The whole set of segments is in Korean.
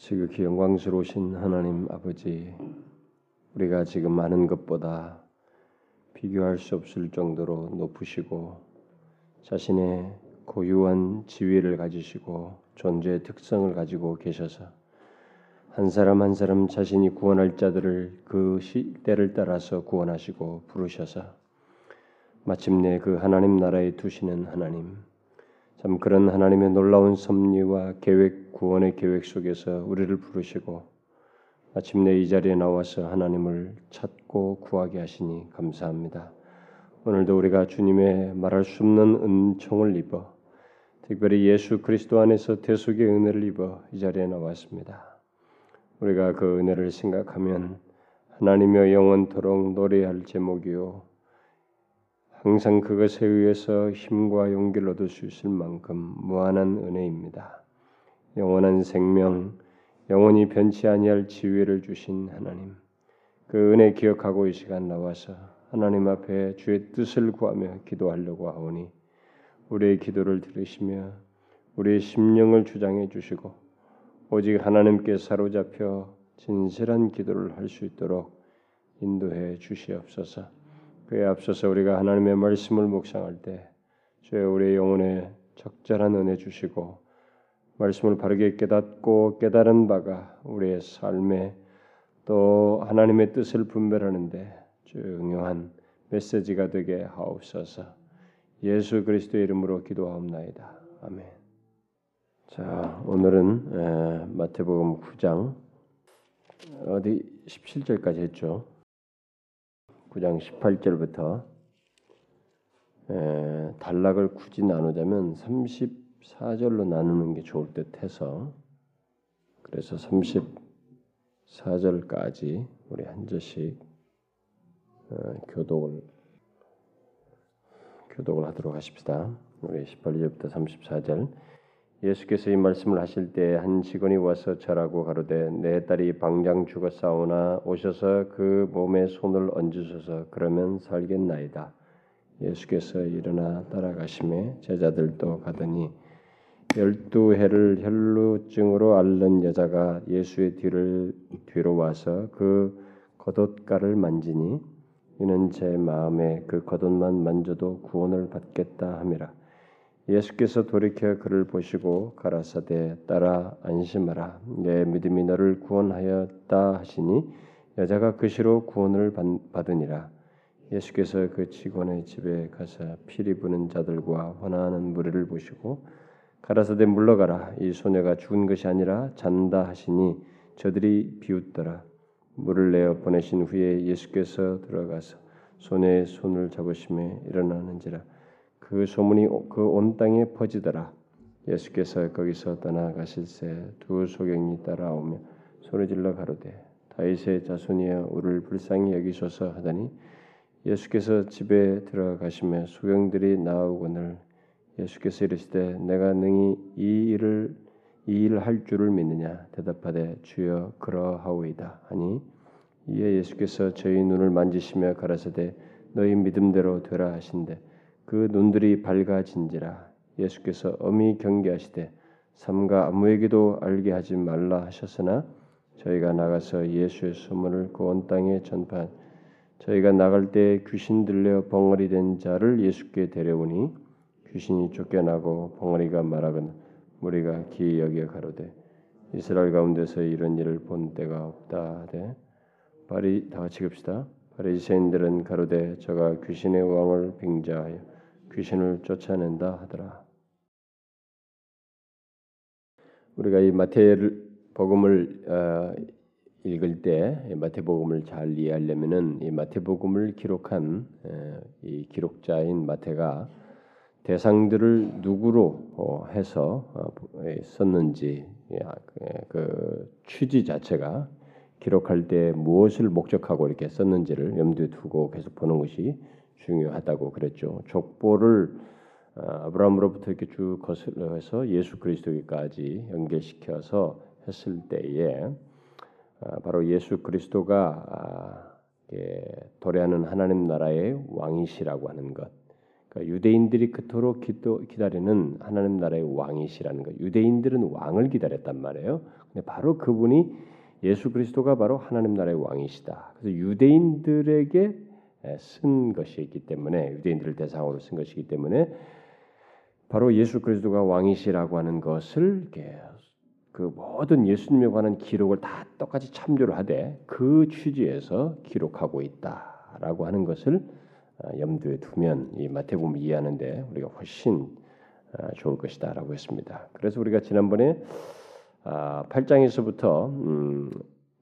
지극히 영광스러우신 하나님 아버지, 우리가 지금 아는 것보다 비교할 수 없을 정도로 높으시고 자신의 고유한 지위를 가지시고 존재의 특성을 가지고 계셔서 한 사람 한 사람 자신이 구원할 자들을 그 시대를 따라서 구원하시고 부르셔서 마침내 그 하나님 나라에 두시는 하나님 참 그런 하나님의 놀라운 섭리와 계획 구원의 계획 속에서 우리를 부르시고 마침내 이 자리에 나와서 하나님을 찾고 구하게 하시니 감사합니다. 오늘도 우리가 주님의 말할 수 없는 은총을 입어 특별히 예수 그리스도 안에서 대속의 은혜를 입어 이 자리에 나왔습니다. 우리가 그 은혜를 생각하면 하나님여 영원토록 노래할 제목이요 항상 그것에 의해서 힘과 용기를 얻을 수 있을 만큼 무한한 은혜입니다. 영원한 생명, 영원히 변치 아니할 지위를 주신 하나님, 그 은혜 기억하고 이 시간 나와서 하나님 앞에 주의 뜻을 구하며 기도하려고 하오니 우리의 기도를 들으시며 우리의 심령을 주장해 주시고 오직 하나님께 사로잡혀 진실한 기도를 할 수 있도록 인도해 주시옵소서. 그에 앞서서 우리가 하나님의 말씀을 묵상할 때 주의 우리의 영혼에 적절한 은혜 주시고 말씀을 바르게 깨닫고 깨달은 바가 우리의 삶에 또 하나님의 뜻을 분별하는데 중요한 메시지가 되게 하옵소서. 예수 그리스도의 이름으로 기도하옵나이다. 아멘. 자, 오늘은 마태복음 9장 어디 17절까지 했죠. 9장 18절부터 에, 단락을 굳이 나누자면 34절로 나누는 게 좋을 듯 해서 그래서 34절까지 우리 한 절씩 어, 교독을 교독을 하도록 하십시다. 우리 18절부터 34절 예수께서 이 말씀을 하실 때 한 직원이 와서 절하고 가로되 내 딸이 방장 죽었사오나 오셔서 그 몸에 손을 얹으셔서 그러면 살겠나이다. 예수께서 일어나 따라가심에 제자들도 가더니 열두 해를 혈루증으로 앓는 여자가 예수의 뒤를 뒤로 와서 그 겉옷가를 만지니 이는 제 마음에 그 겉옷만 만져도 구원을 받겠다 함이라. 예수께서 돌이켜 그를 보시고 가라사대 따라 안심하라. 내 믿음이 너를 구원하였다 하시니 여자가 그시로 구원을 받으니라. 예수께서 그 직원의 집에 가서 피리 부는 자들과 환호하는 무리를 보시고 가라사대 물러가라. 이 소녀가 죽은 것이 아니라 잔다 하시니 저들이 비웃더라. 물을 내어 보내신 후에 예수께서 들어가서 소녀의 손을 잡으심에 일어나는지라 그 소문이 그 온 땅에 퍼지더라. 예수께서 거기서 떠나가실새 두 소경이 따라오며 소리질러 가로되 다윗의 자손이여 우리를 불쌍히 여기소서 하더니 예수께서 집에 들어가시며 소경들이 나오거늘 예수께서 이르시되 내가 능히 이 일을 이 일을 할 줄을 믿느냐 대답하되 주여 그러하오이다 하니 이에 예수께서 저희 눈을 만지시며 가라사대 너희 믿음대로 되라 하신대 그 눈들이 밝아진지라 예수께서 엄히 경계하시되 삼가 아무에게도 알게 하지 말라 하셨으나 저희가 나가서 예수의 소문을 그 온 땅에 전파한 저희가 나갈 때 귀신 들려 벙어리 된 자를 예수께 데려오니 귀신이 쫓겨나고 벙어리가 말하건 우리가 기이 여기에 가로되 이스라엘 가운데서 이런 일을 본 때가 없다 하되 바리 다 같이 읍시다. 바리새인들은 가로되 저가 귀신의 왕을 빙자하여 귀신을 쫓아낸다 하더라. 우리가 이 마태복음을 어, 읽을 때 마태복음을 잘 이해하려면은 이 마태복음을 기록한 에, 이 기록자인 마태가 대상들을 누구로 어, 해서 어, 썼는지 야, 그 취지 자체가 기록할 때 무엇을 목적하고 이렇게 썼는지를 염두에 두고 계속 보는 것이 중요하다고 그랬죠. 족보를 어, 아브라함으로부터 이렇게 쭉 거슬러서 예수 그리스도까지 연결시켜서 했을 때에 어, 바로 예수 그리스도가 아, 도래하는 하나님 나라의 왕이시라고 하는 것 그러니까 유대인들이 그토록 기다리는 하나님 나라의 왕이시라는 거. 유대인들은 왕을 기다렸단 말이에요. 근데 바로 그분이 예수 그리스도가 바로 하나님 나라의 왕이시다. 그래서 유대인들에게 쓴 것이기 때문에 유대인들을 대상으로 쓴 것이기 때문에 바로 예수 그리스도가 왕이시라고 하는 것을 그 모든 예수님에 관한 기록을 다 똑같이 참조를 하되 그 취지에서 기록하고 있다라고 하는 것을 어, 염두에 두면 이 마태복음 이해하는데 우리가 훨씬 어, 좋을 것이다라고 했습니다. 그래서 우리가 지난번에 8장에서부터 아, 음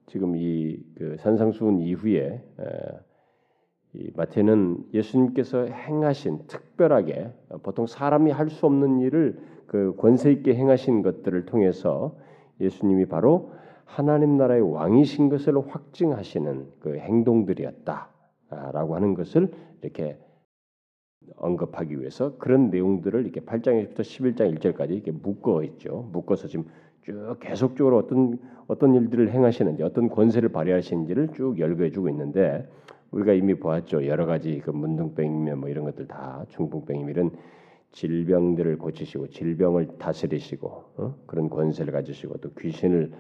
지금 이그 산상수훈 이후에 이 마태는 예수님께서 행하신 특별하게 보통 사람이 할 수 없는 일을 그 권세 있게 행하신 것들을 통해서 예수님이 바로 하나님 나라의 왕이신 것을 확증하시는 그 행동들이었다라고 하는 것을 이렇게 언급하기 위해서 그런 내용들을 이렇게 8장에서부터 11장 1절까지 이렇게 묶어 있죠. 묶어서 지금 쭉 계속적으로 어떤 어떤 일들을 행하시는지 어떤 권세를 발휘하시는지를 쭉 열거해 주고 있는데 우리가 이미 보았죠. 여러 가지 그 문둥병이면 뭐 이런 것들 다 중풍병이면 이런 질병들을 고치시고 질병을 다스리시고 어? 그런 권세를 가지시고 또 귀신을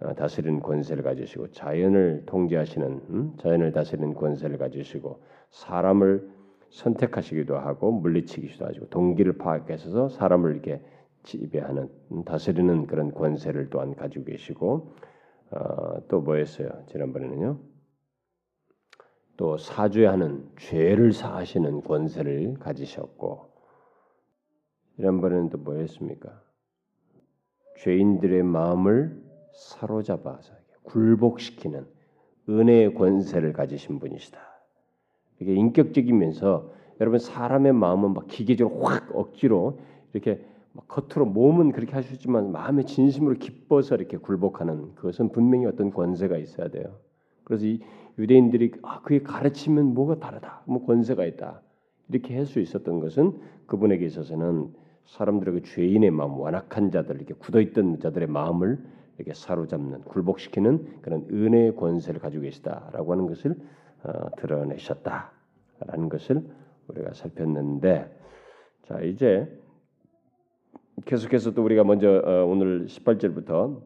어, 다스리는 권세를 가지시고 자연을 통제하시는 음? 자연을 다스리는 권세를 가지시고 사람을 선택하시기도 하고 물리치기도 하시고 동기를 파악해서 사람을 이렇게 지배하는 음, 다스리는 그런 권세를 또한 가지고 계시고 어, 또 뭐였어요 지난번에는요 또 사죄하는 죄를 사하시는 권세를 가지셨고 지난번에는 또 뭐였습니까 죄인들의 마음을 사로잡아서 굴복시키는 은혜의 권세를 가지신 분이시다. 이게 인격적이면서 여러분 사람의 마음은 막 기계적으로 확 억지로 이렇게 겉으로 몸은 그렇게 하시지만 마음의 진심으로 기뻐서 이렇게 굴복하는 그것은 분명히 어떤 권세가 있어야 돼요. 그래서 이 유대인들이 아, 그의 가르치면 뭐가 다르다, 뭐 권세가 있다. 이렇게 할 수 있었던 것은 그분에게 있어서는 사람들의 그 죄인의 마음, 완악한 자들, 이렇게 굳어있던 자들의 마음을 이렇게 사로잡는, 굴복시키는 그런 은혜의 권세를 가지고 계시다라고 하는 것을 어, 드러내셨다라는 것을 우리가 살폈는데, 자 이제 계속해서 또 우리가 먼저 어, 오늘 18절부터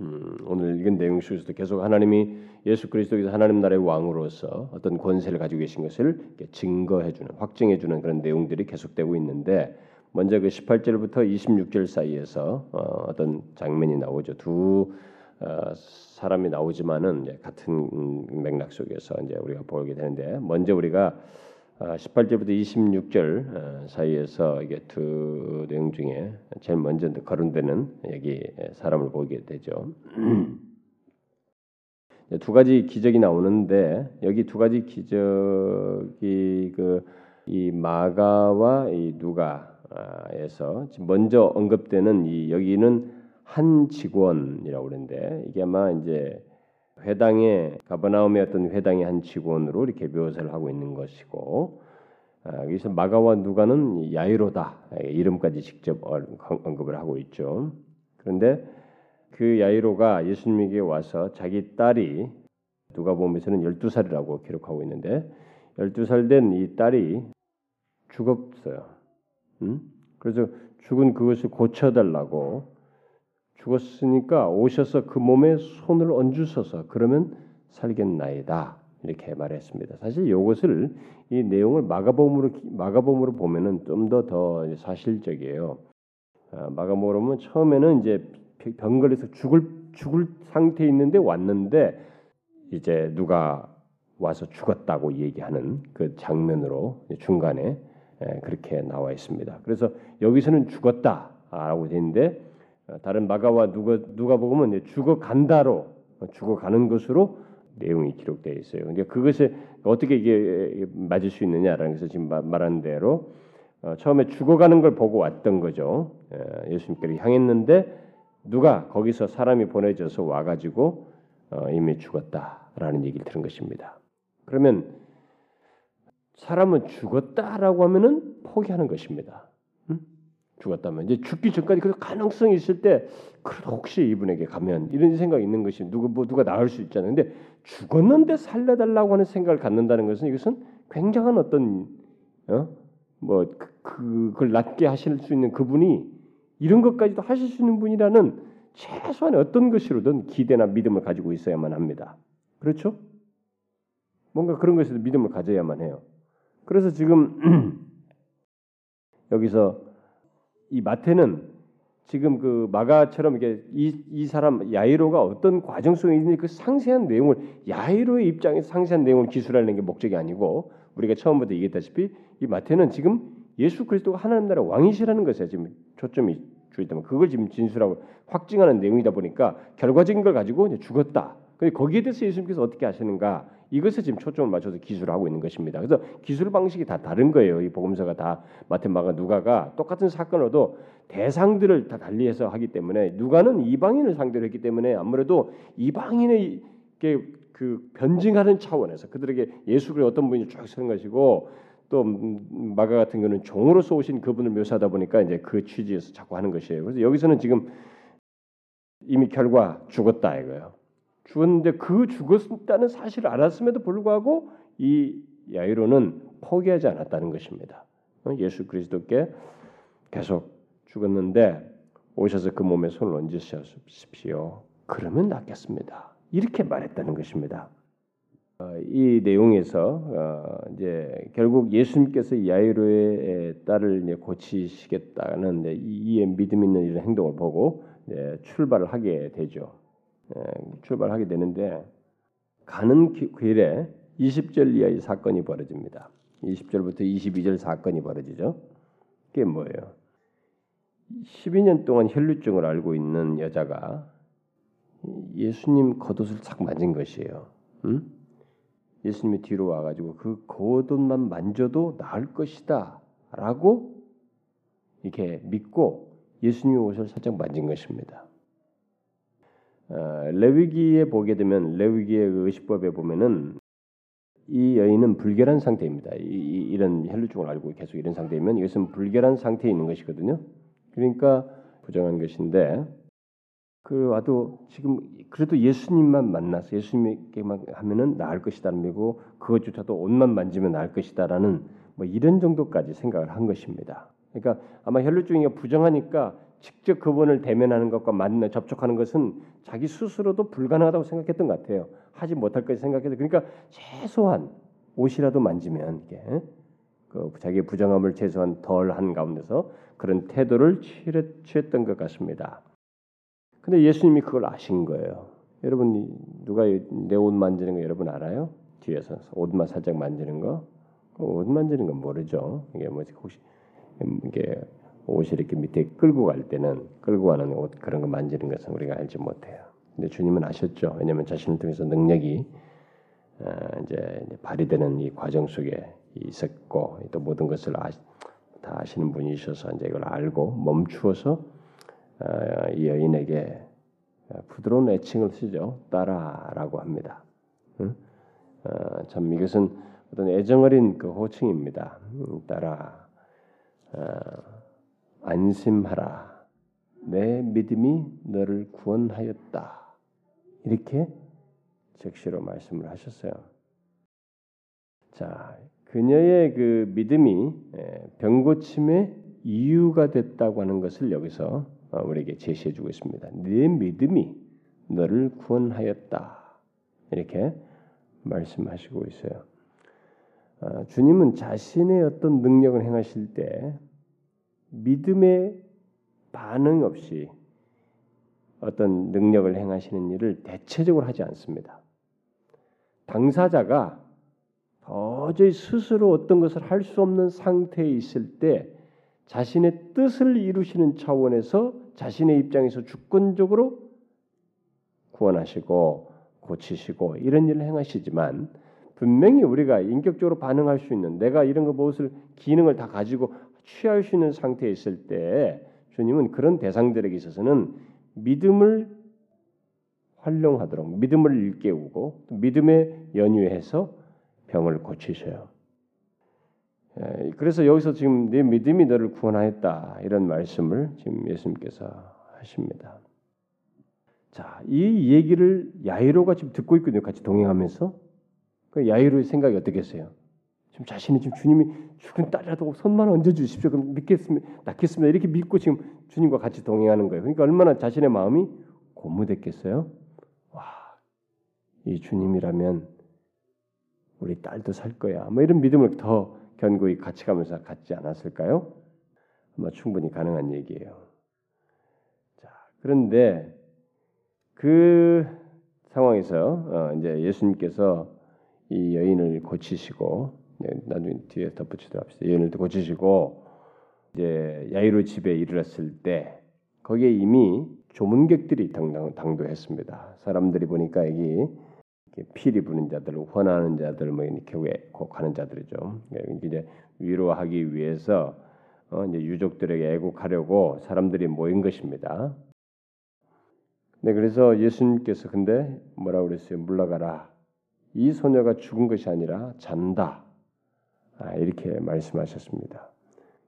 음, 오늘 읽은 내용 속에서도 계속 하나님이 예수 그리스도께서 하나님 나라의 왕으로서 어떤 권세를 가지고 계신 것을 증거해 주는, 확증해 주는 그런 내용들이 계속되고 있는데 먼저 그 18절부터 26절 사이에서 어, 떤 장면이 나오죠. 두 어, 사람이 나오지만은 같은 맥락 속에서 이제 우리가 보게 되는데 먼저 우리가 18절부터 어, 26절 어, 사이에서 이게 두 내용 중에 제일 먼저 거론되는 여기 사람을 보게 되죠. 두 가지 기적이 나오는데 여기 두 가지 기적이 그 이 마가와 이 누가에서 먼저 언급되는 이 여기는 한 직원이라고 그러는데 이게 아마 이제 회당의 가버나움의 어떤 회당의 한 직원으로 이렇게 묘사를 하고 있는 것이고 아, 여기서 마가와 누가는 야이로다 이름까지 직접 언급을 하고 있죠. 그런데 그 야이로가 예수님에게 와서 자기 딸이 누가 보면서는 12살이라고 기록하고 있는데 12살 된 이 딸이 죽었어요. 음? 그래서 죽은 그것을 고쳐달라고 죽었으니까 오셔서 그 몸에 손을 얹으셔서 그러면 살겠나이다 이렇게 말했습니다. 사실 이것을 이 내용을 마가복음으로 마가복음으로 보면은 좀 더 더 사실적이에요. 아, 마가복음은 처음에는 이제 병 걸려서 죽을 죽을 상태에 있는데 왔는데 이제 누가 와서 죽었다고 얘기하는 그 장면으로 중간에 그렇게 나와 있습니다. 그래서 여기서는 죽었다라고 되는데 어, 다른 마가와 누가 누가 보면 죽어 간다로 죽어 가는 것으로 내용이 기록되어 있어요. 근데 그것에 어떻게 이게 맞을 수 있느냐라는 것을 지금 말한 대로 어, 처음에 죽어가는 걸 보고 왔던 거죠. 예수님께로 향했는데 누가 거기서 사람이 보내져서 와가지고 어, 이미 죽었다라는 얘기를 들은 것입니다. 그러면 사람은 죽었다라고 하면은 포기하는 것입니다. 죽었다면 이제 죽기 전까지 그 가능성이 있을 때 그래도 혹시 이분에게 가면 이런 생각이 있는 것이 누구 뭐 누가 나을 수 있잖아요. 근데 죽었는데 살려달라고 하는 생각을 갖는다는 것은 이것은 굉장한 어떤 어? 뭐 그, 그걸 낫게 하실 수 있는 그분이 이런 것까지도 하실 수 있는 분이라는 최소한의 어떤 것으로든 기대나 믿음을 가지고 있어야만 합니다. 그렇죠? 뭔가 그런 것에도 믿음을 가져야만 해요. 그래서 지금 여기서 이 마태는 지금 그 마가처럼 이게 이, 이 사람 야이로가 어떤 과정 속에 있는지 그 상세한 내용을 야이로의 입장에서 상세한 내용을 기술하는 게 목적이 아니고 우리가 처음부터 얘기했다시피 이 마태는 지금 예수 그리스도가 하나님 나라 왕이시라는 것에 지금 초점이 주있다면 그걸 지금 진술하고 확증하는 내용이다 보니까 결과적인 걸 가지고 이제 죽었다. 거기에 대해서 예수님께서 어떻게 하시는가 이것에 지금 초점을 맞춰서 기술을 하고 있는 것입니다. 그래서 기술 방식이 다 다른 거예요. 이 복음서가 다 마태, 마가, 누가가 똑같은 사건으로도 대상들을 다 달리해서 하기 때문에 누가는 이방인을 상대로 했기 때문에 아무래도 이방인의 그 변증하는 차원에서 그들에게 예수를 어떤 분이 쭉 쓰는 것이고 또 마가 같은 경우는 종으로서 오신 그분을 묘사하다 보니까 이제 그 취지에서 자꾸 하는 것이에요. 그래서 여기서는 지금 이미 결과 죽었다 이거예요. 죽었는데 그 죽었다는 사실을 알았음에도 불구하고 이 야이로는 포기하지 않았다는 것입니다. 예수 그리스도께 계속 죽었는데 오셔서 그 몸에 손을 얹으십시오. 그러면 낫겠습니다. 이렇게 말했다는 것입니다. 어, 이 내용에서 어, 이제 결국 예수님께서 야이로의 딸을 고치시겠다는 이에 믿음 있는 이런 행동을 보고 출발을 하게 되죠. 출발하게 되는데 가는 길에 20절 이하의 사건이 벌어집니다. 20절부터 22절 사건이 벌어지죠. 그게 뭐예요? 12년 동안 혈루증을 앓고 있는 여자가 예수님 겉옷을 착 만진 것이에요. 응? 예수님이 뒤로 와가지고 그 겉옷만 만져도 나을 것이다라고 이렇게 믿고 예수님의 옷을 살짝 만진 것입니다. 어, 레위기에 보게 되면 레위기의 그 의식법에 보면은 이 여인은 불결한 상태입니다. 이, 런 혈루증을 알고 계속 이런 상태이면 이것은 불결한 상태에 있는 것이거든요. 그러니까 부정한 것인데 그 와도 지금 그래도 예수님만 만나서 예수님께만 하면은 나을 것이다는 믿고 그것조차도 옷만 만지면 나을 것이다라는 뭐 이런 정도까지 생각을 한 것입니다. 그러니까 아마 혈루증이가 부정하니까 직접 그분을 대면하는 것과 만나 접촉하는 것은 자기 스스로도 불가능하다고 생각했던 것 같아요. 하지 못할 것이 생각해서 그러니까 최소한 옷이라도 만지면 이게 그 자기의 부정함을 최소한 덜한 가운데서 그런 태도를 취했던 것 같습니다. 근데 예수님이 그걸 아신 거예요. 여러분 누가 내 옷 만지는 거 여러분 알아요? 뒤에서 옷만 살짝 만지는 거, 그옷 만지는 건 모르죠. 이게 뭐 혹시 이게 옷이 이렇게 밑에 끌고 갈 때는 끌고 가는 옷 그런 거 만지는 것은 우리가 알지 못해요. 근데 주님은 아셨죠. 왜냐하면 자신을 통해서 능력이 어, 이제 발휘되는 이 과정 속에 있었고 또 모든 것을 아, 다 아시는 분이셔서 이제 이걸 알고 멈추어서 어, 이 여인에게 부드러운 애칭을 쓰죠. 따라라고 합니다. 응? 어, 참 이것은 어떤 애정어린 그 호칭입니다. 음, 따라 어, 안심하라. 내 믿음이 너를 구원하였다. 이렇게 적시로 말씀을 하셨어요. 자, 그녀의 그 믿음이 병 고침의 이유가 됐다고 하는 것을 여기서 어, 우리에게 제시해 주고 있습니다. 네 믿음이 너를 구원하였다. 이렇게 말씀하시고 있어요. 어, 주님은 자신의 어떤 능력을 행하실 때 믿음의 반응 없이 어떤 능력을 행하시는 일을 대체적으로 하지 않습니다. 당사자가 도저히 스스로 어떤 것을 할 수 없는 상태에 있을 때 자신의 뜻을 이루시는 차원에서 자신의 입장에서 주권적으로 구원하시고 고치시고 이런 일을 행하시지만 분명히 우리가 인격적으로 반응할 수 있는 내가 이런 거 무엇을 기능을 다 가지고 취할 수 있는 상태에 있을 때 주님은 그런 대상들에게 있어서는 믿음을 활용하도록 믿음을 일깨우고 믿음에 연유해서 병을 고치셔요. 예, 그래서 여기서 지금 네 믿음이 너를 구원하였다 이런 말씀을 지금 예수님께서 하십니다. 자, 이 얘기를 야이로가 지금 듣고 있거든요. 같이 동행하면서 그 야이로의 생각이 어떻겠어요? 좀 자신이 지금 주님이 죽은 딸이라도 손만 얹어 주십시오. 그럼 믿겠습니다. 낫겠습니다. 이렇게 믿고 지금 주님과 같이 동행하는 거예요. 그러니까 얼마나 자신의 마음이 고무됐겠어요? 와, 이 주님이라면 우리 딸도 살 거야. 뭐 이런 믿음을 더 견고히 같이 가면서 갖지 않았을까요? 아마 충분히 가능한 얘기예요. 자, 그런데 그 상황에서 어, 이제 예수님께서 이 여인을 고치시고 네, 나중에 뒤에 덧붙이도록 합시다. 여인을 고치시고 이제 야이로 집에 이르렀을 때 거기에 이미 조문객들이 당당, 당도했습니다. 사람들이 보니까 여기 피리 부는 자들, 환하는 자들, 뭐 이렇게 곡하는 자들이죠. 예, 이제 위로하기 위해서 어, 이제 유족들에게 애국하려고 사람들이 모인 것입니다. 네, 그래서 예수님께서 근데 뭐라고 그랬어요? 물러가라. 이 소녀가 죽은 것이 아니라 잔다. 아, 이렇게 말씀하셨습니다.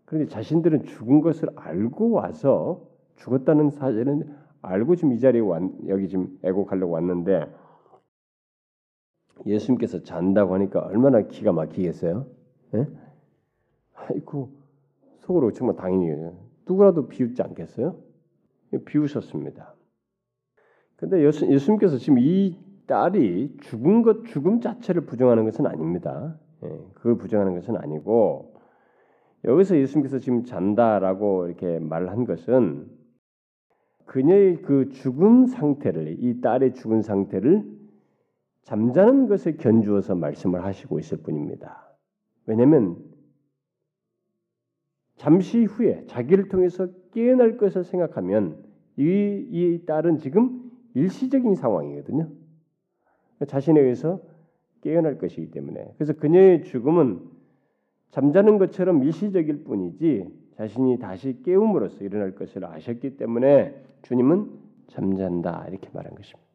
그런데 자신들은 죽은 것을 알고 와서 죽었다는 사실은 알고 지금 이 자리에 왔, 여기 지금 애곡하려고 왔는데 예수님께서 잔다고 하니까 얼마나 기가 막히겠어요? 예? 아이고 속으로 정말 당연히 누구라도 비웃지 않겠어요? 비웃었습니다. 근데 예수, 예수님께서 지금 이 딸이 죽은 것 죽음 자체를 부정하는 것은 아닙니다. 예, 그걸 부정하는 것은 아니고 여기서 예수님께서 지금 잔다라고 이렇게 말한 것은 그녀의 그 죽은 상태를 이 딸의 죽은 상태를 잠자는 것에 견주어서 말씀을 하시고 있을 뿐입니다. 왜냐하면 잠시 후에 자기를 통해서 깨어날 것을 생각하면 이, 이 딸은 지금 일시적인 상황이거든요. 자신에 의해서 깨어날 것이기 때문에 그래서 그녀의 죽음은 잠자는 것처럼 일시적일 뿐이지 자신이 다시 깨움으로써 일어날 것을 아셨기 때문에 주님은 잠잔다 이렇게 말한 것입니다.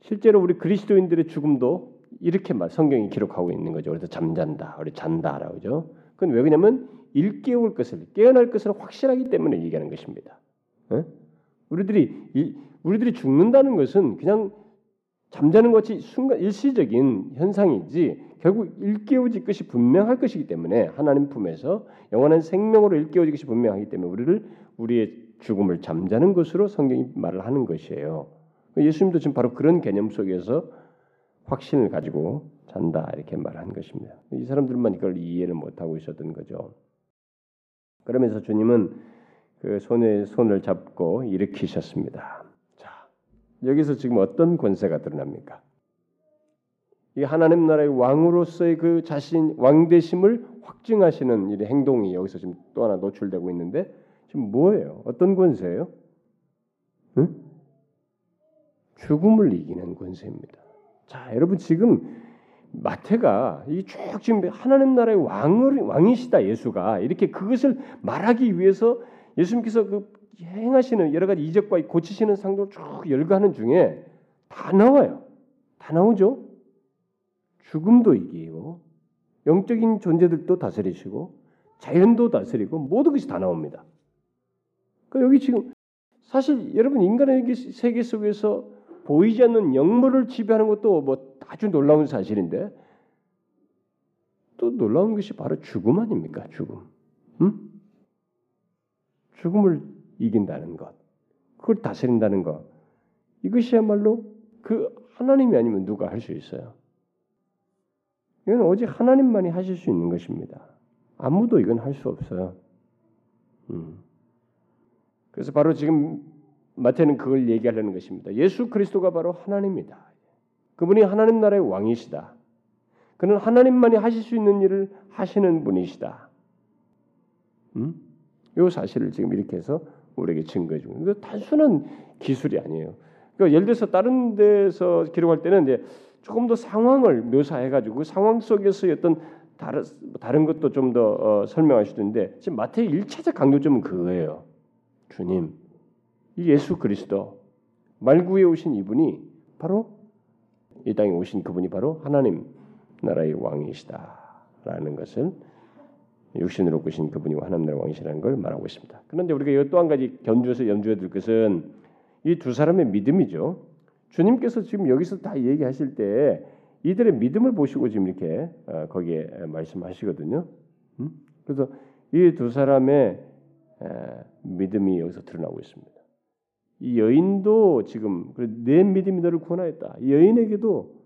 실제로 우리 그리스도인들의 죽음도 이렇게 말 성경이 기록하고 있는 거죠. 그래서 잠잔다, 우리 잔다라고 하죠. 그건 왜 그러냐면 일깨울 것을 깨어날 것을 확실하기 때문에 얘기하는 것입니다. 에? 우리들이 우리들이 죽는다는 것은 그냥 잠자는 것이 순간 일시적인 현상이지 결국 일깨워질 것이 분명할 것이기 때문에 하나님 품에서 영원한 생명으로 일깨워질 것이 분명하기 때문에 우리를 우리의 죽음을 잠자는 것으로 성경이 말을 하는 것이에요. 예수님도 지금 바로 그런 개념 속에서 확신을 가지고 잔다 이렇게 말한 것입니다. 이 사람들만 이걸 이해를 못 하고 있었던 거죠. 그러면서 주님은 그 손에 손을 잡고 일으키셨습니다. 여기서 지금 어떤 권세가 드러납니까? 이 하나님 나라의 왕으로서의 그 자신 왕대심을 확증하시는 이 행동이 여기서 지금 또 하나 노출되고 있는데 지금 뭐예요? 어떤 권세예요? 응? 죽음을 이기는 권세입니다. 자, 여러분 지금 마태가 이 쭉 지금 하나님 나라의 왕을 왕이시다 예수가 이렇게 그것을 말하기 위해서 예수님께서 그 행하시는 여러 가지 이적과 고치시는 상도를 쭉 열거하는 중에 다 나와요. 다 나오죠. 죽음도 이기고 영적인 존재들도 다스리시고 자연도 다스리고 모든 것이 다 나옵니다. 그러니까 여기 지금 사실 여러분 인간의 세계 속에서 보이지 않는 영물을 지배하는 것도 뭐 아주 놀라운 사실인데 또 놀라운 것이 바로 죽음 아닙니까? 죽음. 음? 죽음을 이긴다는 것, 그걸 다스린다는 것, 이것이야말로 그 하나님이 아니면 누가 할 수 있어요? 이건 오직 하나님만이 하실 수 있는 것입니다. 아무도 이건 할 수 없어요. 음. 그래서 바로 지금 마태는 그걸 얘기하려는 것입니다. 예수 그리스도가 바로 하나님이다. 그분이 하나님 나라의 왕이시다. 그는 하나님만이 하실 수 있는 일을 하시는 분이시다. 음? 이 사실을 지금 이렇게 해서 우리에게 증거해 주는 이거 단순한 기술이 아니에요. 그러니까 예를 들어서 다른 데서 기록할 때는 이제 조금 더 상황을 묘사해 가지고 그 상황 속에서의 어떤 다른 다른 것도 좀 더 어, 설명할 수도 있는데 지금 마태의 일차적 강조점은 그거예요. 주님, 이 예수 그리스도 말구에 오신 이분이 바로 이 땅에 오신 그분이 바로 하나님 나라의 왕이시다라는 것을 육신으로 오신 그분이 하나님 나라의 왕이시라는 걸 말하고 있습니다. 그런데 우리가 또한 가지 견주해서 연주해 들 것은 이 두 사람의 믿음이죠. 주님께서 지금 여기서 다 얘기하실 때 이들의 믿음을 보시고 지금 이렇게 어, 거기에 말씀하시거든요. 음? 그래서 이 두 사람의 믿음이 여기서 드러나고 있습니다. 이 여인도 지금 내 믿음이 너를 구원하였다. 이 여인에게도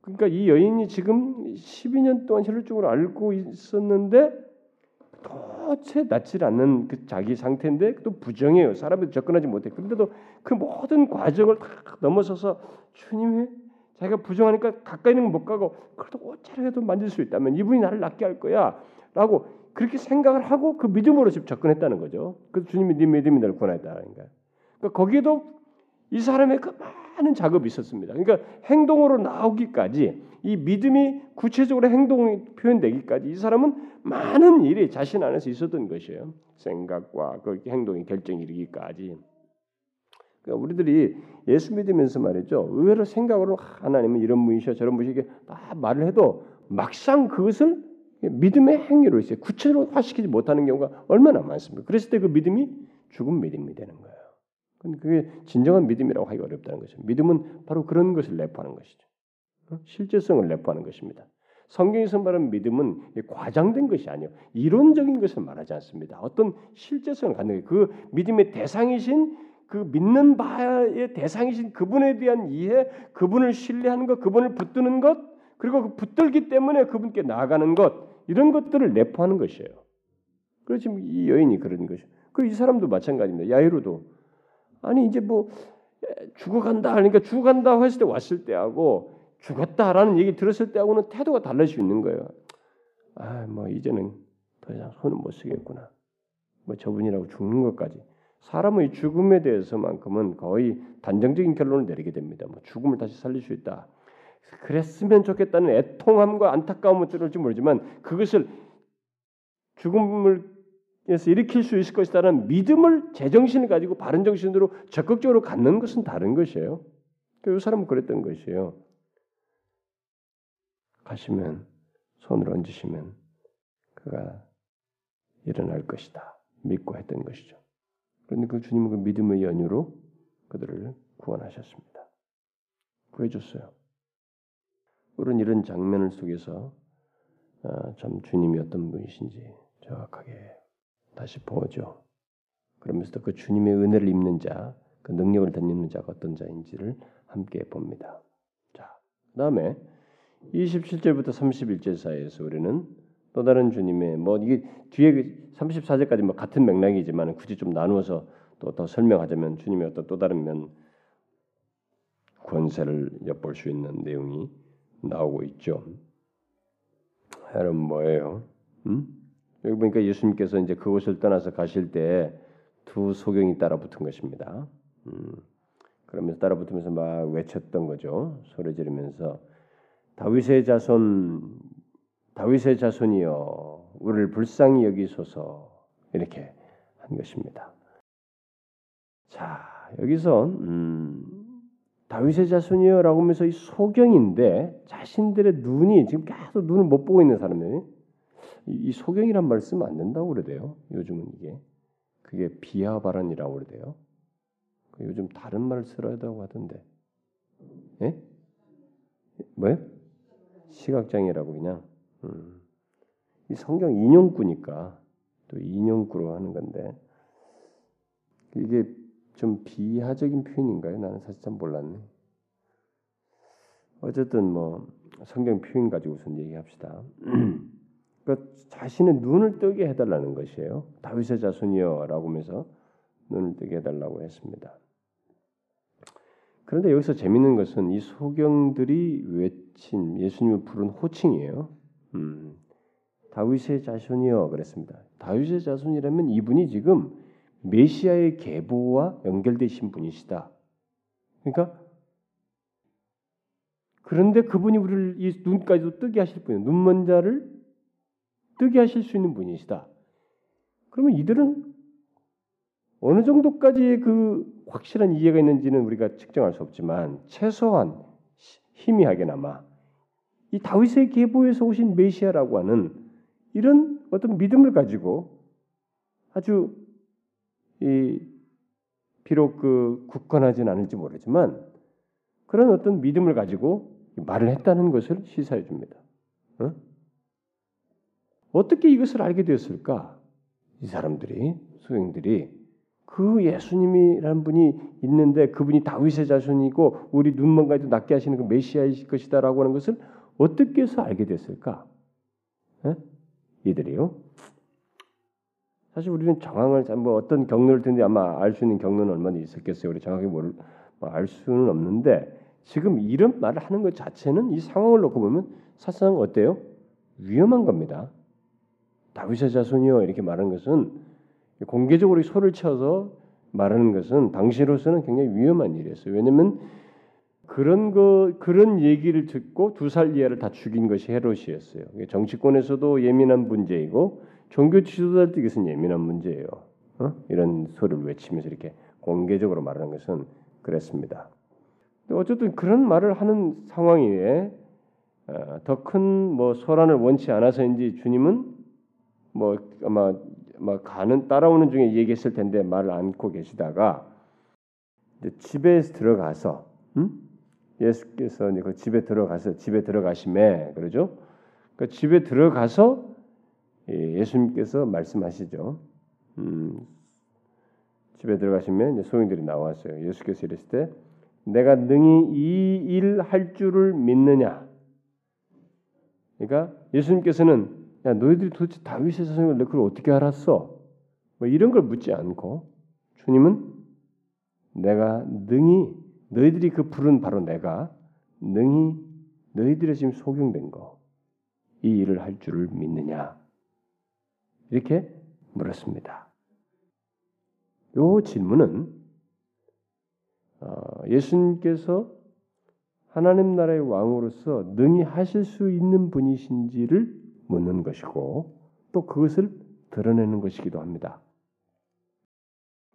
그러니까 이 여인이 지금 12년 동안 혈루증을 앓고 있었는데 도체 낫지 않는 그 자기 상태인데 또 부정해요. 사람들 접근하지 못해. 그런데도 그 모든 과정을 다 넘어서서 주님의 자기가 부정하니까 가까이는 못 가고 그래도 어쩌라도 만질 수 있다면 이분이 나를 낫게 할 거야라고 그렇게 생각을 하고 그 믿음으로 집 접근했다는 거죠. 그래서 주님이 네 믿음이 나를 구원했다는 거야. 그러니까 거기에도 이 사람의 그 많은 작업이 있었습니다. 그러니까 행동으로 나오기까지 이 믿음이 구체적으로 행동이 표현되기까지 이 사람은 많은 일이 자신 안에서 있었던 것이에요. 생각과 그 행동이 결정이 이르기까지. 그러니까 우리들이 예수 믿으면서 말이죠. 의외로 생각으로 하나님은 이런 분이셔 저런 분이시게 다 말을 해도 막상 그것을 믿음의 행위로 이제 구체적으로 화시키지 못하는 경우가 얼마나 많습니까? 그랬을 때 그 믿음이 죽은 믿음이 되는 거예요. 그게 진정한 믿음이라고 하기 어렵다는 거죠. 믿음은 바로 그런 것을 내포하는 것이죠. 어? 실제성을 내포하는 것입니다. 성경에서 말하는 믿음은 과장된 것이 아니요 이론적인 것을 말하지 않습니다. 어떤 실제성을 갖는 그 믿음의 대상이신 그 믿는 바의 대상이신 그분에 대한 이해, 그분을 신뢰하는 것, 그분을 붙드는 것, 그리고 그 붙들기 때문에 그분께 나아가는 것 이런 것들을 내포하는 것이에요. 지금 이 여인이 그런 것이. 그이 사람도 마찬가지입니다. 야이로도 아니 이제 뭐 죽어간다 그러니까 죽어간다 했을 때 왔을 때하고 죽었다라는 얘기 들었을 때하고는 태도가 달라질 수 있는 거예요. 아, 뭐 이제는 더 이상 손을 못 쓰겠구나. 뭐 저분이라고 죽는 것까지. 사람의 죽음에 대해서만큼은 거의 단정적인 결론을 내리게 됩니다. 뭐 죽음을 다시 살릴 수 있다. 그랬으면 좋겠다는 애통함과 안타까움을 들을지 모르지만 그것을 죽음을 에서 일으킬 수 있을 것이다라는 믿음을 제정신을 가지고 바른 정신으로 적극적으로 갖는 것은 다른 것이에요. 그 사람은 그랬던 것이에요. 가시면 손을 얹으시면 그가 일어날 것이다. 믿고 했던 것이죠. 그런데 그 주님은 그 믿음의 연유로 그들을 구원하셨습니다. 구해줬어요. 우리는 이런 장면을 속에서 아, 참 주님이 어떤 분이신지 정확하게 다시 보죠. 그러면서 그 주님의 은혜를 입는 자, 그 능력을 덧입는 자가 어떤 자인지를 함께 봅니다. 자, 그 다음에 27절부터 31절 사이에서 우리는 또 다른 주님의 뭐 이게 뒤에 34절까지 그뭐 같은 맥락이지만 굳이 좀 나누어서 또 더 설명하자면 주님의 어떤 또 다른 면 권세를 엿볼 수 있는 내용이 나오고 있죠. 여러분 뭐예요? 음? 여기 보니까 예수님께서 이제 그곳을 떠나서 가실 때 두 소경이 따라 붙은 것입니다. 음, 그러면서 따라 붙으면서 막 외쳤던 거죠. 소리 지르면서 다윗의 자손 다윗의 자손이여 우리를 불쌍히 여기소서 이렇게 한 것입니다. 자 여기서 음, 다윗의 자손이여라고 하면서 이 소경인데 자신들의 눈이 지금 계속 눈을 못 보고 있는 사람들이 이 소경이란 말 쓰면 안 된다고 그러대요. 요즘은 이게 그게 비하 발언이라고 그러대요. 그 요즘 다른 말을 쓰라고 하던데. 예? 뭐요? 시각장애라고 그냥. 음. 이 성경 인용구니까 또 인용구로 하는 건데 이게 좀 비하적인 표현인가요? 나는 사실 참 몰랐네. 어쨌든 뭐 성경 표현 가지고 우선 얘기합시다. 그러니까 자신의 눈을 뜨게 해달라는 것이에요. 다윗의 자손이여라고 하면서 눈을 뜨게 해달라고 했습니다. 그런데 여기서 재밌는 것은 이 소경들이 외친 예수님을 부른 호칭이에요. 음, 다윗의 자손이여 그랬습니다. 다윗의 자손이라면 이분이 지금 메시아의 계보와 연결되신 분이시다. 그러니까 그런데 그분이 우리를 이 눈까지도 뜨게 하실 분이에요. 눈먼 자를 뜨게 하실 수 있는 분이시다. 그러면 이들은 어느 정도까지의 그 확실한 이해가 있는지는 우리가 측정할 수 없지만 최소한 희미하게나마 이 다윗의 계보에서 오신 메시아라고 하는 이런 어떤 믿음을 가지고 아주 이 비록 그 굳건하진 않을지 모르지만 그런 어떤 믿음을 가지고 말을 했다는 것을 시사해 줍니다. 어? 어떻게 이것을 알게 되었을까? 이 사람들이 소행들이 그 예수님이라는 분이 있는데 그분이 다윗의 자손이고 우리 눈먼가에도 낫게 하시는 그 메시아이실 것이다라고 하는 것을 어떻게 해서 알게 됐을까? 에? 이들이요. 사실 우리는 정황을 뭐 어떤 경로를 듣는지 아마 알 수 있는 경로는 얼마나 있었겠어요. 우리 정확히 모를 뭐알 수는 없는데 지금 이런 말을 하는 것 자체는 이 상황을 놓고 보면 사실상 어때요? 위험한 겁니다. 다윗의 자손이요 이렇게 말하는 것은 공개적으로 소를 쳐서 말하는 것은 당시로서는 굉장히 위험한 일이었어요. 왜냐하면 그런 거 그런 얘기를 듣고 두 살 이하를 다 죽인 것이 헤롯이었어요. 정치권에서도 예민한 문제이고 종교 지도자들에게서는 예민한 문제예요. 어? 이런 소리를 외치면서 이렇게 공개적으로 말하는 것은 그랬습니다. 어쨌든 그런 말을 하는 상황에 어, 더큰 뭐 소란을 원치 않아서인지 주님은 뭐 아마 막 가는 따라오는 중에 얘기했을 텐데 말을 안고 계시다가 집에 들어가서 음? 예수께서 그 집에 들어가서 집에 들어가심에 그러죠. 그 집에 들어가서 예수님께서 말씀하시죠. 음, 집에 들어가시면 소인들이 나왔어요. 예수께서 이랬을 때 내가 능히 이 일 할 줄을 믿느냐. 그러니까 예수님께서는 야 너희들이 도대체 다윗의 너 그걸 어떻게 알았어? 뭐 이런 걸 묻지 않고 주님은 내가 능히 너희들이 그 부른 바로 내가 능히 너희들의 지금 소경된 거 이 일을 할 줄을 믿느냐 이렇게 물었습니다. 요 질문은 어, 예수님께서 하나님 나라의 왕으로서 능히 하실 수 있는 분이신지를 묻는 것이고 또 그것을 드러내는 것이기도 합니다.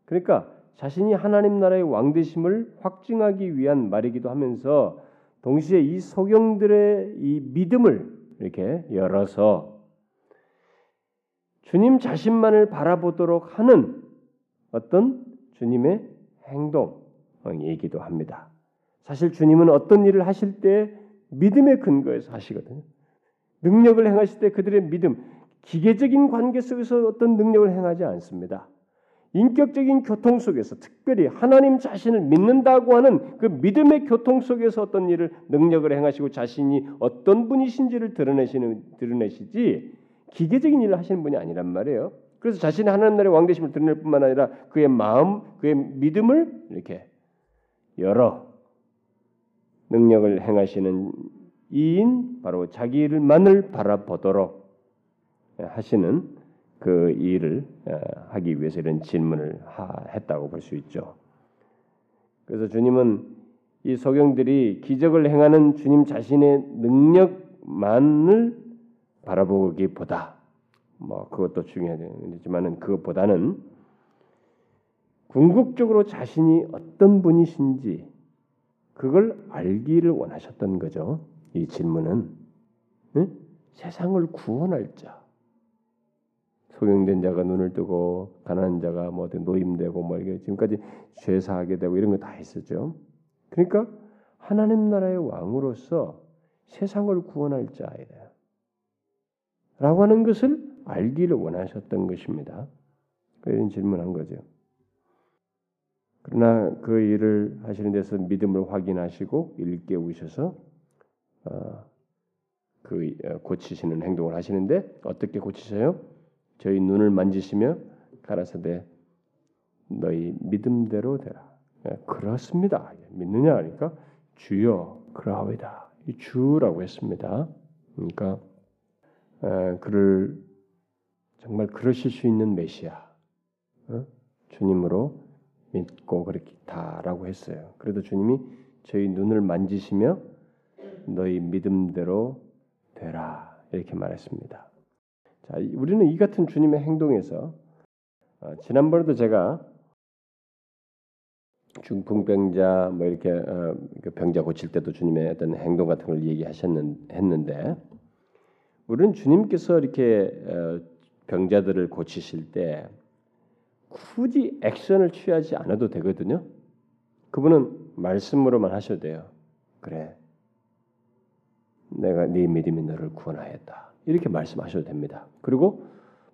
그러니까 자신이 하나님 나라의 왕 되심을 확증하기 위한 말이기도 하면서 동시에 이 소경들의 이 믿음을 이렇게 열어서 주님 자신만을 바라보도록 하는 어떤 주님의 행동 얘기도 합니다. 사실 주님은 어떤 일을 하실 때 믿음의 근거에서 하시거든요. 능력을 행하실 때 그들의 믿음, 기계적인 관계 속에서 어떤 능력을 행하지 않습니다. 인격적인 교통 속에서 특별히 하나님 자신을 믿는다고 하는 그 믿음의 교통 속에서 어떤 일을 능력을 행하시고 자신이 어떤 분이신지를 드러내시는 드러내시지 기계적인 일을 하시는 분이 아니란 말이에요. 그래서 자신의 하나님 나라의 왕 되심을 드러낼 뿐만 아니라 그의 마음, 그의 믿음을 이렇게 열어 능력을 행하시는 이인 바로 자기를만을 바라보도록 하시는 그 일을 어, 하기 위해서 이런 질문을 했다고 볼 수 있죠. 그래서 주님은 이 소경들이 기적을 행하는 주님 자신의 능력만을 바라보기보다 뭐 그것도 중요하지만은 그것보다는 궁극적으로 자신이 어떤 분이신지 그걸 알기를 원하셨던 거죠. 이 질문은 응? 세상을 구원할 자, 소경된 자가 눈을 뜨고 가난한 자가 뭐 노임되고 뭐 이게 지금까지 죄사하게 되고 이런 거 다 있었죠. 그러니까 하나님 나라의 왕으로서 세상을 구원할 자이다. 라고 하는 것을 알기를 원하셨던 것입니다. 이런 질문한 거죠. 그러나 그 일을 하시는 데서 믿음을 확인하시고 일깨우셔서 어, 그 어, 고치시는 행동을 하시는데 어떻게 고치셔요? 저희 눈을 만지시며 가라사대 너희 믿음대로 되라. 예, 그렇습니다. 예, 믿느냐 하니까 주여 그러하이다. 이 주라고 했습니다. 그러니까 에, 그를 정말 그러실 수 있는 메시아 어? 주님으로 믿고 그렇다라고 했어요. 그래도 주님이 저희 눈을 만지시며 너희 믿음대로 되라 이렇게 말했습니다. 자, 우리는 이 같은 주님의 행동에서 어, 지난번에도 제가 중풍병자 뭐 이렇게 어, 그 병자 고칠 때도 주님의 어떤 행동 같은 걸 얘기하셨는데 우리는 주님께서 이렇게 어, 병자들을 고치실 때 굳이 액션을 취하지 않아도 되거든요. 그분은 말씀으로만 하셔도 돼요. 그래, 내가 네 믿음이 너를 구원하였다. 이렇게 말씀하셔도 됩니다. 그리고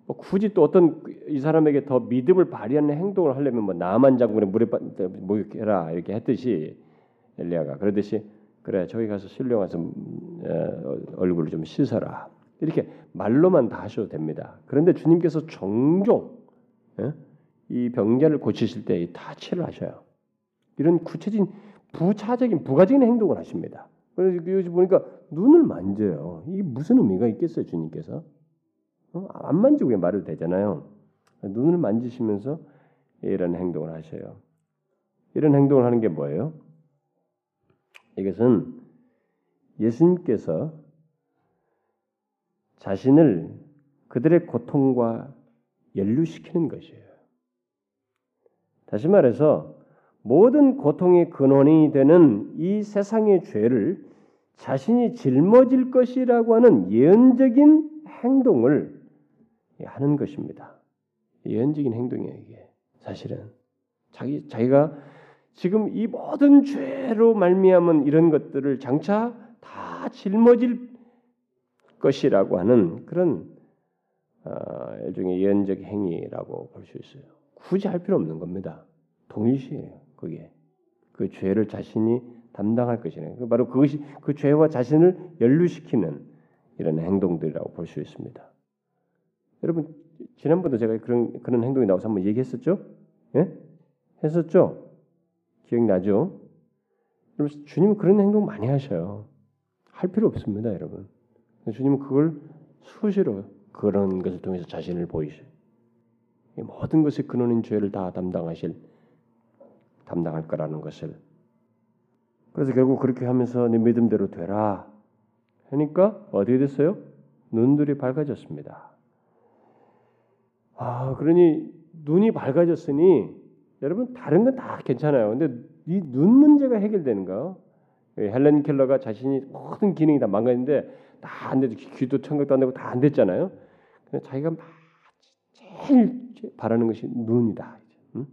뭐 굳이 또 어떤 이 사람에게 더 믿음을 발휘하는 행동을 하려면 뭐 나만 장군의 물에 목욕해라 이렇게 했듯이 엘리야가 그러듯이 그래 저기 가서 실령 와서 어, 얼굴을 좀 씻어라 이렇게 말로만 다 하셔도 됩니다. 그런데 주님께서 종종 예? 이 병자를 고치실 때 타치를 하셔요. 이런 구체적인 부차적인 부가적인 행동을 하십니다. 그래서 여기 보니까 눈을 만져요. 이게 무슨 의미가 있겠어요, 주님께서? 어? 안 만지고 그냥 말해도 되잖아요. 눈을 만지시면서 이런 행동을 하셔요. 이런 행동을 하는 게 뭐예요? 이것은 예수님께서 자신을 그들의 고통과 연루시키는 것이에요. 다시 말해서 모든 고통의 근원이 되는 이 세상의 죄를 자신이 짊어질 것이라고 하는 예언적인 행동을 하는 것입니다. 예언적인 행동이에요 이게 사실은 자기 자기가 지금 이 모든 죄로 말미암은 이런 것들을 장차 다 짊어질 것이라고 하는 그런 어, 일종의 예언적 행위라고 볼 수 있어요. 굳이 할 필요 없는 겁니다. 동일시해요. 그게 그 죄를 자신이 담당할 것이네. 그 바로 그것이 그 죄와 자신을 연루시키는 이런 행동들이라고 볼 수 있습니다. 여러분 지난번도 제가 그런 그런 행동이 나와서 한번 얘기했었죠? 예? 했었죠? 기억나죠? 여러분 주님은 그런 행동 많이 하셔요. 할 필요 없습니다, 여러분. 주님은 그걸 수시로 그런 것을 통해서 자신을 보이셔요. 모든 것의 근원인 죄를 다 담당하실 담당할 거라는 것을. 그래서 결국 그렇게 하면서 네 믿음대로 되라. 하니까 어떻게 됐어요? 눈들이 밝아졌습니다. 아, 그러니 눈이 밝아졌으니 여러분 다른 건 다 괜찮아요. 근데 이 눈 문제가 해결되는가? 헬렌 켈러가 자신이 모든 기능이 다 망가졌는데 다 안 되죠. 귀도 청각도 안 되고 다 안 됐잖아요. 근데 자기가 막 제일 바라는 것이 눈이다. 응?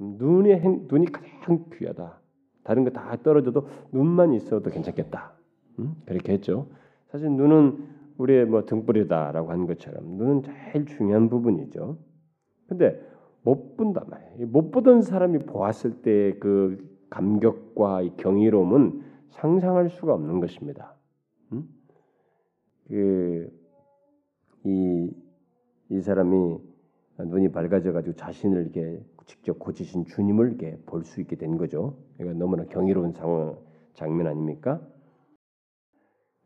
눈이 행, 눈이 가장 귀하다. 다른 거 다 떨어져도 눈만 있어도 괜찮겠다. 응? 그렇게 했죠. 사실 눈은 우리의 뭐 등불이다라고 한 것처럼 눈은 제일 중요한 부분이죠. 근데 못 본단 말이에요. 못 보던 사람이 보았을 때 그 감격과 경이로움은 상상할 수가 없는 것입니다. 음? 그이 이 사람이 눈이 밝아져 가지고 자신을 이렇게 직접 고치신 주님을 이렇게 볼 수 있게 된 거죠. 이거 너무나 경이로운 상황 장면 아닙니까?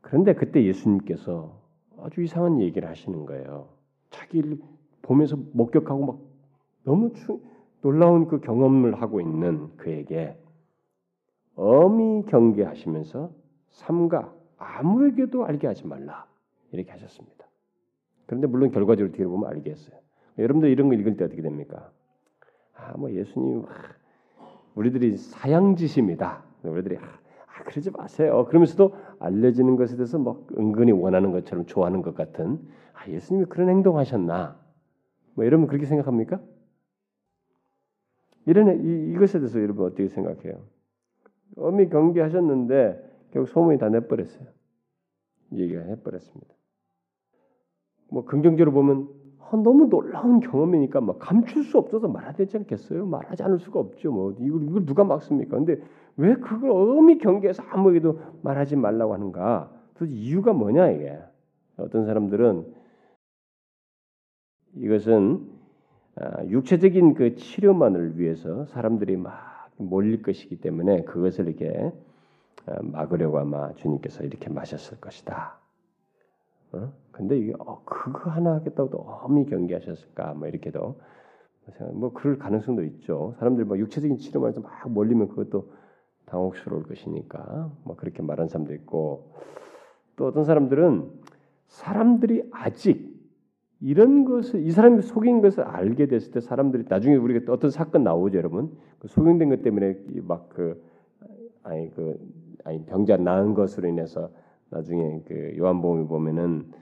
그런데 그때 예수님께서 아주 이상한 얘기를 하시는 거예요. 자기를 보면서 목격하고 막 너무 추, 놀라운 그 경험을 하고 있는 그에게 엄히 경계하시면서 삼가 아무에게도 알게 하지 말라 이렇게 하셨습니다. 그런데 물론 결과적으로 뒤로 보면 알겠어요. 여러분들 이런 거 읽을 때 어떻게 됩니까? 아, 뭐 예수님 우리들이 사양지심이다. 우리들이 아, 그러지 마세요. 그러면서도 알려지는 것에 대해서 뭐 은근히 원하는 것처럼 좋아하는 것 같은 아, 예수님이 그런 행동하셨나? 뭐 여러분 그렇게 생각합니까? 이런 이, 이것에 대해서 여러분 어떻게 생각해요? 엄히 경계하셨는데 결국 소문이 다 내버렸어요. 얘기가 해버렸습니다. 뭐 긍정적으로 보면 아, 너무 놀라운 경험이니까 막 감출 수 없어서 되지 않겠어요? 말하지 않을 수가 없죠. 뭐 이걸 이걸 누가 막습니까? 근데 왜 그걸 엄히 경계해서 아무에게도 말하지 말라고 하는가? 도대체 이유가 뭐냐 이게? 어떤 사람들은 이것은 아, 육체적인 그 치료만을 위해서 사람들이 막 몰릴 것이기 때문에 그것을 이렇게 아, 막으려고 아마 주님께서 이렇게 마셨을 것이다. 어? 근데 이게 어, 그거 하나 하겠다고도 엄히 경계하셨을까? 뭐 이렇게도 뭐 그럴 가능성도 있죠. 사람들이 뭐 육체적인 치료만 해서 막 몰리면 그것도 당혹스러울 것이니까 뭐 그렇게 말하는 사람도 있고 또 어떤 사람들은 사람들이 아직 이런 것을 이 사람이 속인 것을 알게 됐을 때 사람들이 나중에 우리가 어떤 사건 나오죠, 여러분. 그 속인된 것 때문에 막 그 아니 그 아니 병자 나은 것으로 인해서 나중에 그 요한복음에 보면은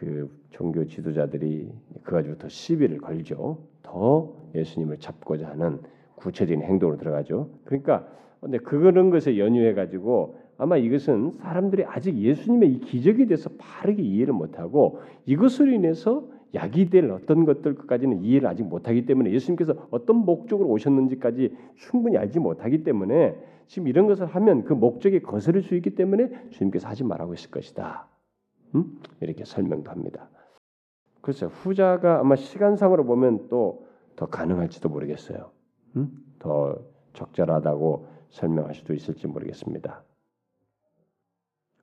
그 종교 지도자들이 그 가지고 더 시비를 걸죠. 더 예수님을 잡고자 하는 구체적인 행동으로 들어가죠. 그러니까 근데 그런 것에 연유해 가지고 아마 이것은 사람들이 아직 예수님의 이 기적에 대해서 바르게 이해를 못하고 이것으로 인해서 약이 될 어떤 것들까지는 이해를 아직 못하기 때문에 예수님께서 어떤 목적으로 오셨는지까지 충분히 알지 못하기 때문에 지금 이런 것을 하면 그 목적에 거스를 수 있기 때문에 주님께서 하지 말라고 했을 것이다. 음? 이렇게 설명도 합니다. 글쎄 후자가 아마 시간상으로 보면 또 더 가능할지도 모르겠어요. 음? 더 적절하다고 설명할 수도 있을지 모르겠습니다.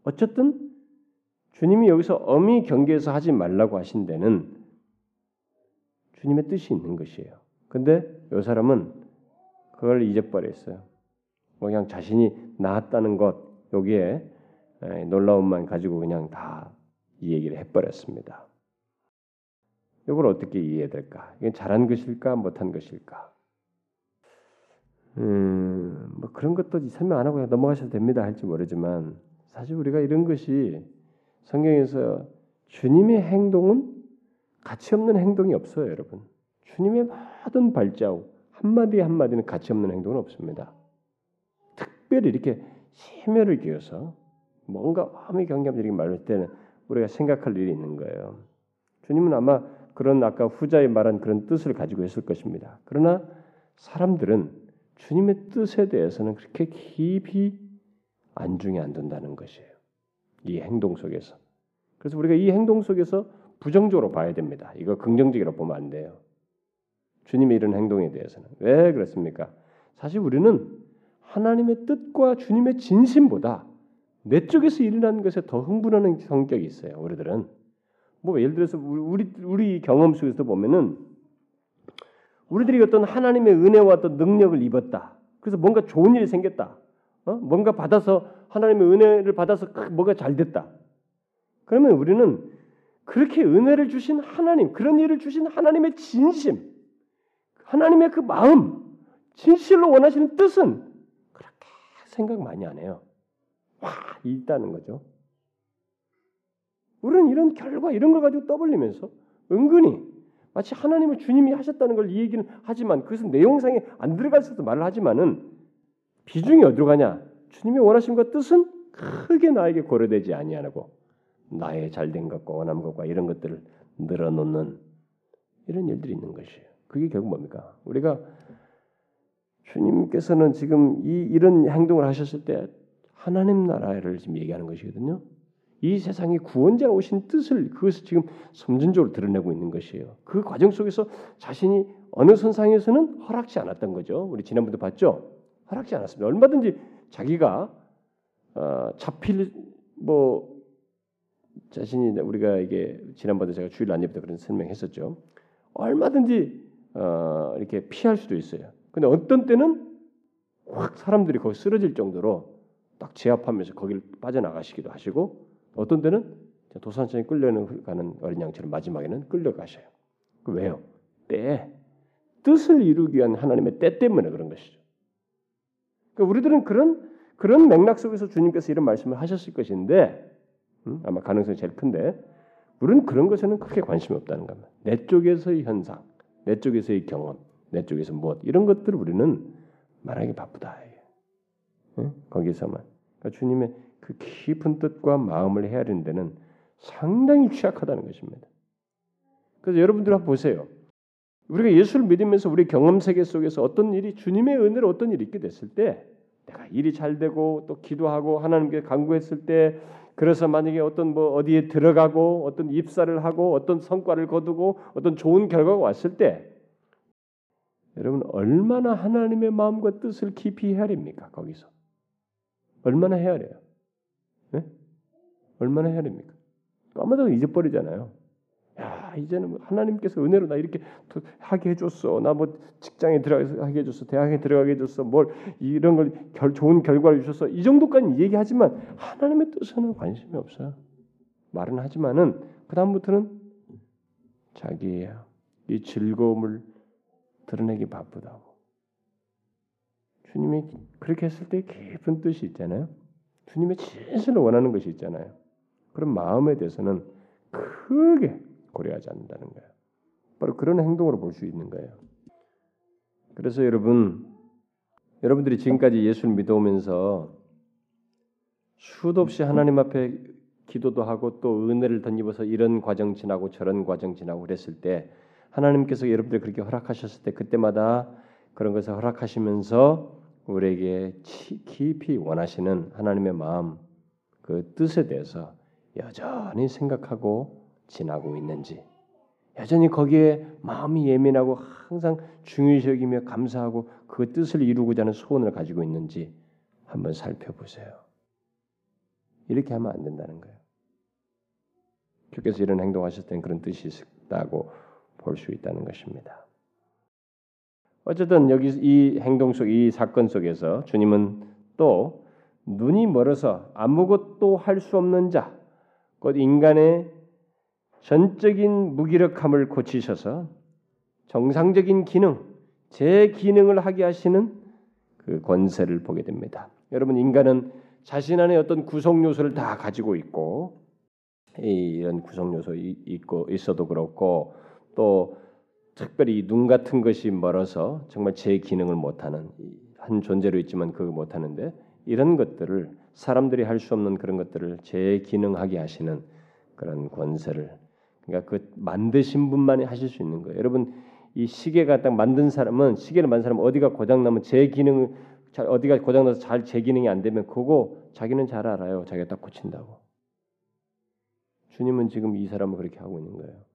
어쨌든 주님이 여기서 어미 경계에서 하지 말라고 하신 데는 주님의 뜻이 있는 것이에요. 근데 이 사람은 그걸 잊어버렸어요. 뭐 그냥 자신이 나았다는 것 여기에 놀라움만 가지고 그냥 다 이 얘기를 해버렸습니다. 이걸 어떻게 이해해야 될까? 이게 잘한 것일까, 못한 것일까? 음, 뭐 그런 것도 설명 안 하고 넘어가셔도 됩니다. 할지 모르지만 사실 우리가 이런 것이 성경에서 주님의 행동은 가치 없는 행동이 없어요, 여러분. 주님의 모든 발자국 한마디 한마디는 가치 없는 행동은 없습니다. 특별히 이렇게 심혈을 기어서 뭔가 마음의 경계하면서 이렇게 말할 때는 우리가 생각할 일이 있는 거예요. 주님은 아마 그런 아까 후자의 말한 그런 뜻을 가지고 있을 것입니다. 그러나 사람들은 주님의 뜻에 대해서는 그렇게 깊이 안중에 안 둔다는 것이에요. 이 행동 속에서. 그래서 우리가 이 행동 속에서 부정적으로 봐야 됩니다. 이거 긍정적으로 보면 안 돼요. 주님의 이런 행동에 대해서는 왜 그렇습니까? 사실 우리는 하나님의 뜻과 주님의 진심보다 내 쪽에서 일어나는 것에 더 흥분하는 성격이 있어요. 우리들은 뭐 예를 들어서 우리 우리 경험 속에서 보면은 우리들이 어떤 하나님의 은혜와 어떤 능력을 입었다. 그래서 뭔가 좋은 일이 생겼다. 어? 뭔가 받아서 하나님의 은혜를 받아서 뭐가 잘 됐다. 그러면 우리는 그렇게 은혜를 주신 하나님, 그런 일을 주신 하나님의 진심, 하나님의 그 마음, 진실로 원하시는 뜻은 그렇게 생각 많이 안 해요. 와, 있다는 거죠. 우리는 이런 결과 이런 걸 가지고 떠벌리면서 은근히 마치 하나님을 주님이 하셨다는 걸 이 얘기는 하지만 그것은 내용상에 안 들어갈 수도 말을 하지만은 비중이 어디로 가냐? 주님의 원하심과 뜻은 크게 나에게 고려되지 아니하고 나의 잘된 것과 원함 것과 이런 것들을 늘어놓는 이런 일들이 있는 것이에요. 그게 결국 뭡니까? 우리가 주님께서는 지금 이 이런 행동을 하셨을 때 하나님 나라를 지금 얘기하는 것이거든요. 이 세상에 구원자 오신 뜻을 그것을 지금 점진적으로 드러내고 있는 것이에요. 그 과정 속에서 자신이 어느 선상에서는 허락지 않았던 거죠. 우리 지난번도 봤죠. 허락지 않았습니다. 얼마든지 자기가 어, 잡힐 뭐 자신이 우리가 이게 지난번에 제가 주일 안예배 때 그런 설명했었죠. 얼마든지 어, 이렇게 피할 수도 있어요. 근데 어떤 때는 확 사람들이 거기 쓰러질 정도로 딱 제압하면서 거기를 빠져나가시기도 하시고 어떤 때는 도산천에 끌려가는 어린 양처럼 마지막에는 끌려가셔요. 그 왜요? 때 뜻을 이루기 위한 하나님의 때 때문에 그런 것이죠. 그러니까 우리들은 그런 그런 맥락 속에서 주님께서 이런 말씀을 하셨을 것인데 음? 아마 가능성이 제일 큰데 우리는 그런 것에는 크게 관심이 없다는 겁니다. 내 쪽에서의 현상, 내 쪽에서의 경험, 내 쪽에서 무엇 이런 것들을 우리는 말하기 바쁘다. 응? 거기서만 그러니까 주님의 그 깊은 뜻과 마음을 헤아리는 데는 상당히 취약하다는 것입니다. 그래서 여러분들 한번 보세요. 우리가 예수를 믿으면서 우리 경험 세계 속에서 어떤 일이 주님의 은혜로 어떤 일이 있게 됐을 때 내가 일이 잘 되고 또 기도하고 하나님께 간구했을 때 그래서 만약에 어떤 뭐 어디에 들어가고 어떤 입사를 하고 어떤 성과를 거두고 어떤 좋은 결과가 왔을 때 여러분 얼마나 하나님의 마음과 뜻을 깊이 헤아립니까 거기서 얼마나 헤아려요? 네? 얼마나 헤아립니까? 까마득 잊어버리잖아요. 야 이제는 뭐 하나님께서 은혜로 나 이렇게 하게 해줬어. 나 뭐 직장에 들어가게 해줬어. 대학에 들어가게 해줬어. 뭘 이런 걸 결, 좋은 결과를 주셔서 이 정도까지 얘기하지만 하나님의 뜻에는 관심이 없어요. 말은 하지만은 그 다음부터는 자기의 이 즐거움을 드러내기 바쁘다고. 주님이 그렇게 했을 때 깊은 뜻이 있잖아요. 주님의 진실을 원하는 것이 있잖아요. 그런 마음에 대해서는 크게 고려하지 않는다는 거예요. 바로 그런 행동으로 볼 수 있는 거예요. 그래서 여러분 여러분들이 지금까지 예수를 믿어오면서 수도 없이 하나님 앞에 기도도 하고 또 은혜를 덧입어서 이런 과정 지나고 저런 과정 지나고 그랬을 때 하나님께서 여러분들 그렇게 허락하셨을 때 그때마다 그런 것을 허락하시면서 우리에게 깊이 원하시는 하나님의 마음 그 뜻에 대해서 여전히 생각하고 지나고 있는지 여전히 거기에 마음이 예민하고 항상 중요시 여기며 감사하고 그 뜻을 이루고자 하는 소원을 가지고 있는지 한번 살펴보세요. 이렇게 하면 안 된다는 거예요. 주께서 이런 행동하셨을 땐 그런 뜻이 있다고 볼 수 있다는 것입니다. 어쨌든 여기 이 행동 속, 이 사건 속에서 주님은 또 눈이 멀어서 아무것도 할 수 없는 자, 곧 인간의 전적인 무기력함을 고치셔서 정상적인 기능, 제 기능을 하게 하시는 그 권세를 보게 됩니다. 여러분 인간은 자신 안에 어떤 구성 요소를 다 가지고 있고 이런 구성 요소 있고 있어도 그렇고 또 특별히 눈 같은 것이 멀어서 정말 제 기능을 못하는 한 존재로 있지만 그거 못하는데 이런 것들을 사람들이 할 수 없는 그런 것들을 제 기능하게 하시는 그런 권세를 그러니까 그 만드신 분만이 하실 수 있는 거예요. 여러분 이 시계가 딱 만든 사람은 시계를 만든 사람은 어디가 고장 나면 제 기능을 잘 어디가 고장 나서 잘 제 기능이 안 되면 그거 자기는 잘 알아요. 자기가 딱 고친다고. 주님은 지금 이 사람을 그렇게 하고 있는 거예요.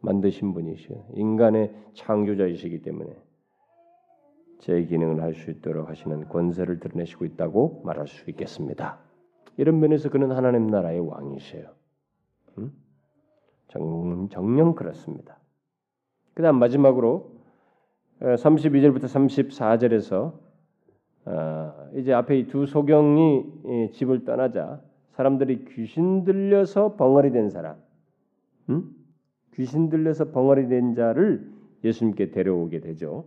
만드신 분이시요. 인간의 창조자이시기 때문에 제 기능을 할 수 있도록 하시는 권세를 드러내시고 있다고 말할 수 있겠습니다. 이런 면에서 그는 하나님 나라의 왕이세요. 음? 정, 정령 그렇습니다. 그다음 마지막으로 32절부터 34절에서 어, 이제 앞에 두 소경이 집을 떠나자 사람들이 귀신 들려서 벙어리 된 사람, 음? 귀신 들려서 벙어리 된 자를 예수님께 데려오게 되죠.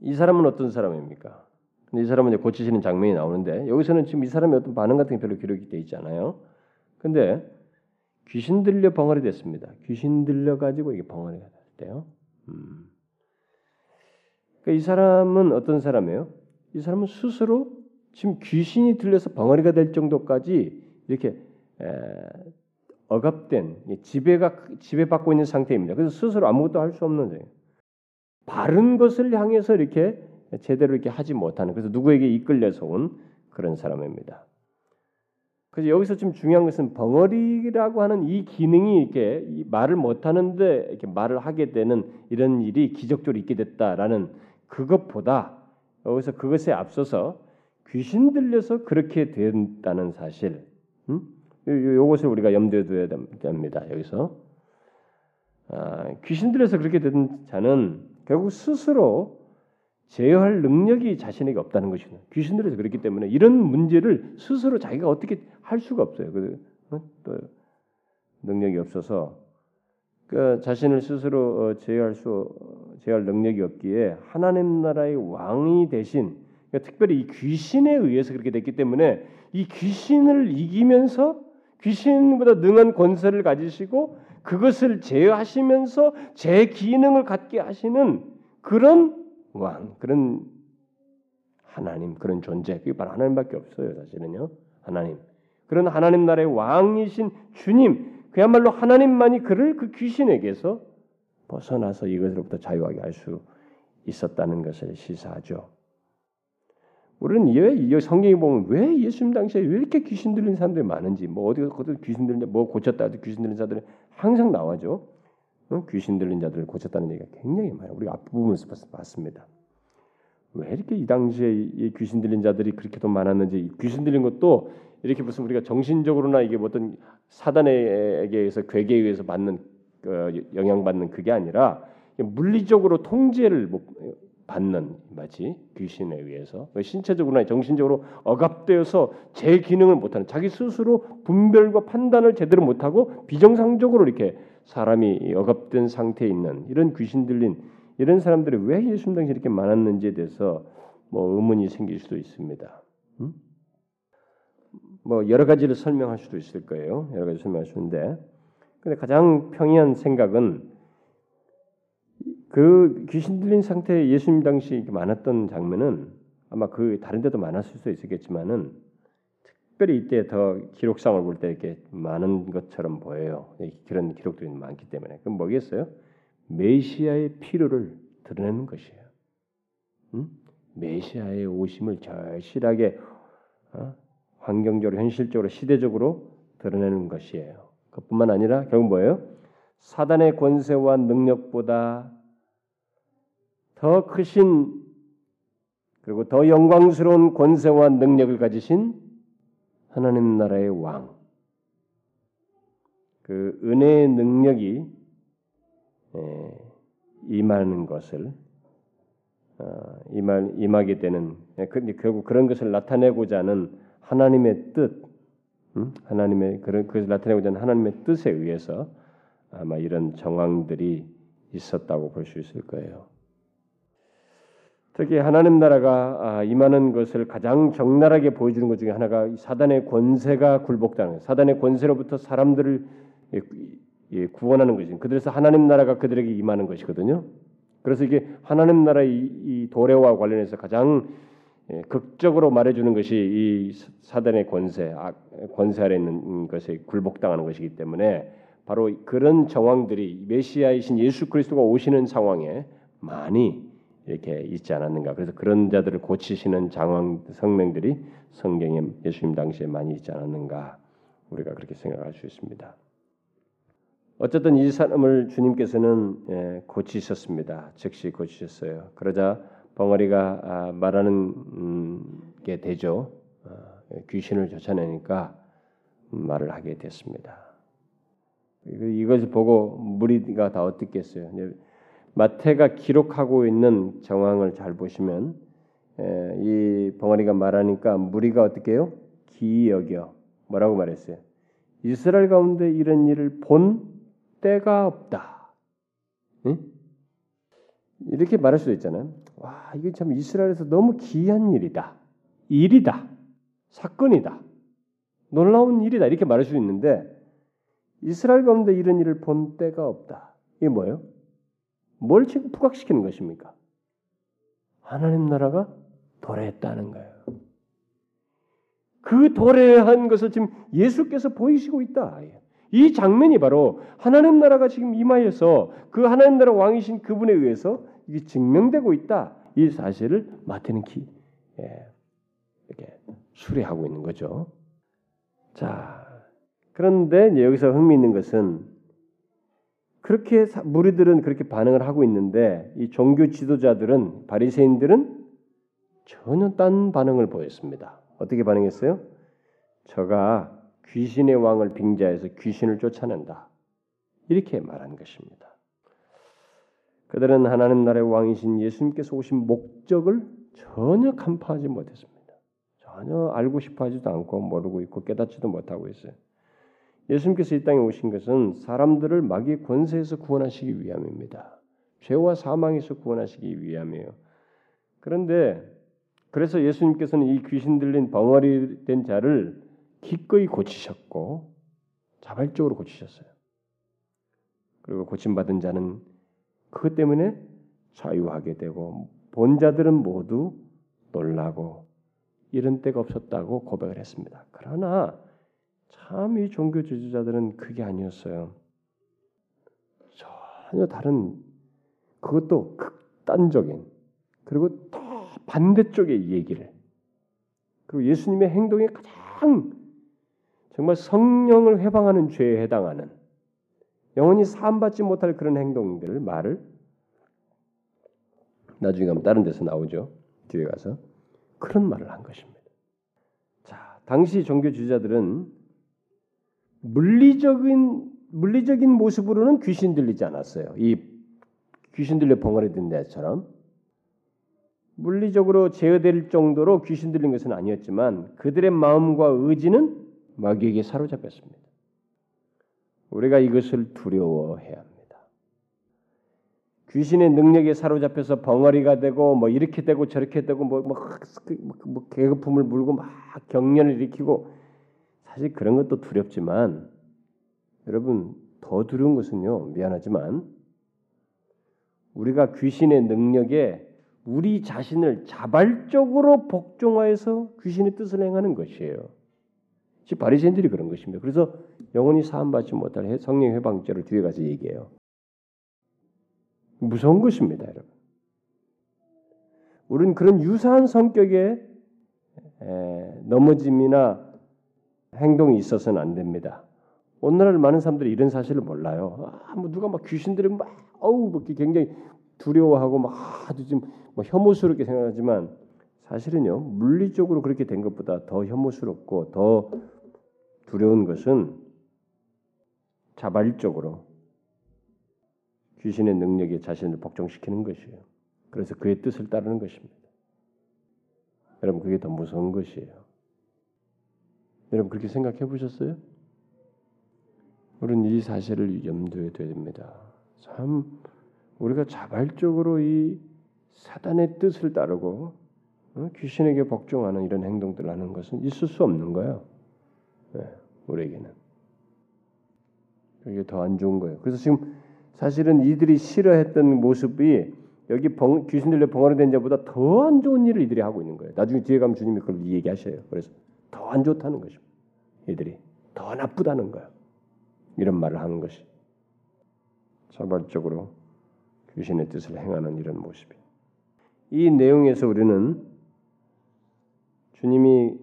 이 사람은 어떤 사람입니까? 이 사람은 이제 고치시는 장면이 나오는데 여기서는 지금 이 사람의 어떤 반응 같은 게 별로 기록이 되어 있잖아요. 근데 귀신 들려 벙어리 됐습니다. 귀신 들려 가지고 이게 벙어리가 됐대요. 음. 그러니까 이 사람은 어떤 사람이에요? 이 사람은 스스로 지금 귀신이 들려서 벙어리가 될 정도까지 이렇게 에, 억압된 지배가 지배받고 있는 상태입니다. 그래서 스스로 아무것도 할 수 없는 거예요. 바른 것을 향해서 이렇게 제대로 이렇게 하지 못하는 그래서 누구에게 이끌려서 온 그런 사람입니다. 그래서 여기서 지금 중요한 것은 벙어리라고 하는 이 기능이 이렇게 말을 못하는데 이렇게 말을 하게 되는 이런 일이 기적적으로 있게 됐다라는 그것보다 여기서 그것에 앞서서 귀신 들려서 그렇게 된다는 사실, 음? 요것을 우리가 염두에 둬야 됩니다. 여기서 아, 귀신 들려서 그렇게 된 자는 결국 스스로 제어할 능력이 자신에게 없다는 것이죠. 귀신 들려서 그렇기 때문에 이런 문제를 스스로 자기가 어떻게 할 수가 없어요. 그, 어? 또 능력이 없어서 그 자신을 스스로 어, 제어할 수 제어할 능력이 없기에 하나님 나라의 왕이 대신 그러니까 특별히 이 귀신에 의해서 그렇게 됐기 때문에 이 귀신을 이기면서 귀신보다 능한 권세를 가지시고 그것을 제어하시면서 제 기능을 갖게 하시는 그런 왕, 그런 하나님, 그런 존재, 그게 바로 하나님밖에 없어요, 사실은요. 하나님. 그런 하나님 나라의 왕이신 주님, 그야말로 하나님만이 그를 그 귀신에게서 벗어나서 이것으로부터 자유하게 할 수 있었다는 것을 시사하죠. 우리는 왜 성경에 보면 왜 예수님 당시에 왜 이렇게 귀신 들린 사람들이 많은지 뭐 어디 가서 귀신 들린 뭐 고쳤다 해도 귀신 들린 자들이 항상 나와죠. 어? 귀신 들린 자들을 고쳤다는 얘기가 굉장히 많아요. 우리가 앞부분에서 봤습니다. 왜 이렇게 이 당시에 이 귀신 들린 자들이 그렇게도 많았는지 귀신 들린 것도 이렇게 무슨 우리가 정신적으로나 이게 뭐 어떤 사단에게 의해서 괴계에 의해서 받는 그 영향받는 그게 아니라 물리적으로 통제를 받는 마치 귀신에 의해서 신체적으로나 정신적으로 억압되어서 제 기능을 못하는 자기 스스로 분별과 판단을 제대로 못하고 비정상적으로 이렇게 사람이 억압된 상태에 있는 이런 귀신 들린 이런 사람들이 왜 예수님 당시 이렇게 많았는지에 대해서 뭐 의문이 생길 수도 있습니다. 음? 뭐 여러 가지를 설명할 수도 있을 거예요. 여러 가지 설명할 수 있는데, 근데 가장 평이한 생각은 그 귀신 들린 상태에 예수님 당시 많았던 장면은 아마 그 다른 데도 많았을 수 있겠지만은 특별히 이때 더 기록상을 볼 때 이렇게 많은 것처럼 보여요. 그런 기록들이 많기 때문에 그럼 뭐겠어요? 메시아의 필요를 드러내는 것이에요. 음? 메시아의 오심을 절실하게 어? 환경적으로 현실적으로 시대적으로 드러내는 것이에요. 그뿐만 아니라 결국 뭐예요? 사단의 권세와 능력보다 더 크신 그리고 더 영광스러운 권세와 능력을 가지신 하나님 나라의 왕. 그 은혜의 능력이 임하는 것을 어, 임할, 임하게 되는 그, 결국 그런 것을 나타내고자 하는 하나님의 뜻, 음? 하나님의 그런 그것을 나타내고자 하는 하나님의 뜻에 의해서 아마 이런 정황들이 있었다고 볼 수 있을 거예요. 특히 하나님 나라가 아, 임하는 것을 가장 적나라하게 보여주는 것 중에 하나가 사단의 권세가 굴복당하는 사단의 권세로부터 사람들을 구원하는 것이 그들에서 하나님 나라가 그들에게 임하는 것이거든요. 그래서 이게 하나님 나라의 이 도래와 관련해서 가장 극적으로 말해주는 것이 이 사단의 권세, 권세 아래 있는 것에 굴복당하는 것이기 때문에 바로 그런 정황들이 메시아이신 예수 그리스도가 오시는 상황에 많이 이렇게 있지 않았는가. 그래서 그런 자들을 고치시는 장황 성명들이 성경에 예수님 당시에 많이 있지 않았는가. 우리가 그렇게 생각할 수 있습니다. 어쨌든 이 사람을 주님께서는 예, 고치셨습니다. 즉시 고치셨어요. 그러자 벙어리가 아, 말하는 게 되죠. 아, 귀신을 쫓아내니까 말을 하게 됐습니다. 이것을 보고 무리가 다 어떻겠어요? 마태가 기록하고 있는 정황을 잘 보시면 이 벙어리가 말하니까 무리가 어떻게 해요? 기여겨 뭐라고 말했어요? 이스라엘 가운데 이런 일을 본 때가 없다. 응? 이렇게 말할 수도 있잖아요. 와, 이게 참 이스라엘에서 너무 기이한 일이다. 일이다. 사건이다. 놀라운 일이다. 이렇게 말할 수 있는데 이스라엘 가운데 이런 일을 본 때가 없다. 이게 뭐예요? 뭘 지금 부각시키는 것입니까? 하나님 나라가 도래했다는 거예요. 그 도래한 것을 지금 예수께서 보이시고 있다. 이 장면이 바로 하나님 나라가 지금 임하여서 그 하나님 나라 왕이신 그분에 의해서 이게 증명되고 있다. 이 사실을 마태는 기, 예, 이렇게 수리하고 있는 거죠. 자, 그런데 여기서 흥미있는 것은 그렇게 무리들은 그렇게 반응을 하고 있는데 이 종교 지도자들은 바리새인들은 전혀 딴 반응을 보였습니다. 어떻게 반응했어요? 저가 귀신의 왕을 빙자해서 귀신을 쫓아낸다. 이렇게 말한 것입니다. 그들은 하나님 나라의 왕이신 예수님께서 오신 목적을 전혀 간파하지 못했습니다. 전혀 알고 싶어 하지도 않고 모르고 있고 깨닫지도 못하고 있어요. 예수님께서 이 땅에 오신 것은 사람들을 마귀의 권세에서 구원하시기 위함입니다. 죄와 사망에서 구원하시기 위함이에요. 그런데 그래서 예수님께서는 이 귀신 들린 벙어리 된 자를 기꺼이 고치셨고 자발적으로 고치셨어요. 그리고 고침 받은 자는 그것 때문에 자유하게 되고 본 자들은 모두 놀라고 이런 때가 없었다고 고백을 했습니다. 그러나 참 이 종교 지도자들은 그게 아니었어요. 전혀 다른 그것도 극단적인 그리고 더 반대쪽의 얘기를 그리고 예수님의 행동에 가장 정말 성령을 회방하는 죄에 해당하는 영원히 사함받지 못할 그런 행동들을 말을 나중에 가면 다른 데서 나오죠. 뒤에 가서 그런 말을 한 것입니다. 자, 당시 종교 지도자들은 물리적인 물리적인 모습으로는 귀신 들리지 않았어요. 이 귀신 들려 벙어리 든 데처럼 물리적으로 제어될 정도로 귀신 들린 것은 아니었지만 그들의 마음과 의지는 마귀에게 사로잡혔습니다. 우리가 이것을 두려워해야 합니다. 귀신의 능력에 사로잡혀서 벙어리가 되고 뭐 이렇게 되고 저렇게 되고 뭐, 뭐, 뭐, 뭐 계급품을 물고 막 경련을 일으키고 사실 그런 것도 두렵지만 여러분 더 두려운 것은요 미안하지만 우리가 귀신의 능력에 우리 자신을 자발적으로 복종하여서 귀신의 뜻을 행하는 것이에요. 즉 바리새인들이 그런 것입니다. 그래서 영원히 사함받지 못할 성령 회방죄를 뒤에 가서 얘기해요. 무서운 것입니다, 여러분. 우리는 그런 유사한 성격의 넘어짐이나 행동이 있어서는 안 됩니다. 오늘날 많은 사람들이 이런 사실을 몰라요. 아, 뭐 누가 막 귀신들이 막 어우 뭐 굉장히 두려워하고 막 아주 좀뭐 혐오스럽게 생각하지만 사실은요 물리적으로 그렇게 된 것보다 더 혐오스럽고 더 두려운 것은 자발적으로 귀신의 능력에 자신을 복종시키는 것이에요. 그래서 그의 뜻을 따르는 것입니다. 여러분 그게 더 무서운 것이에요. 여러분 그렇게 생각해 보셨어요? 우리는 이 사실을 염두에 둬야 됩니다. 참 우리가 자발적으로 이 사단의 뜻을 따르고 어? 귀신에게 복종하는 이런 행동들을 하는 것은 있을 수 없는 거예요. 네, 우리에게는 이게 더 안 좋은 거예요. 그래서 지금 사실은 이들이 싫어했던 모습이 여기 벙, 귀신들로 벙어리 된 자보다 더 안 좋은 일을 이들이 하고 있는 거예요. 나중에 뒤에 가면 주님이 그걸 얘기하셔요. 그래서 더 안 좋다는 거죠. 이들이 더 나쁘다는 거예요. 이런 말을 하는 것이 자발적으로 귀신의 뜻을 행하는 이런 모습이. 이 내용에서 우리는 주님이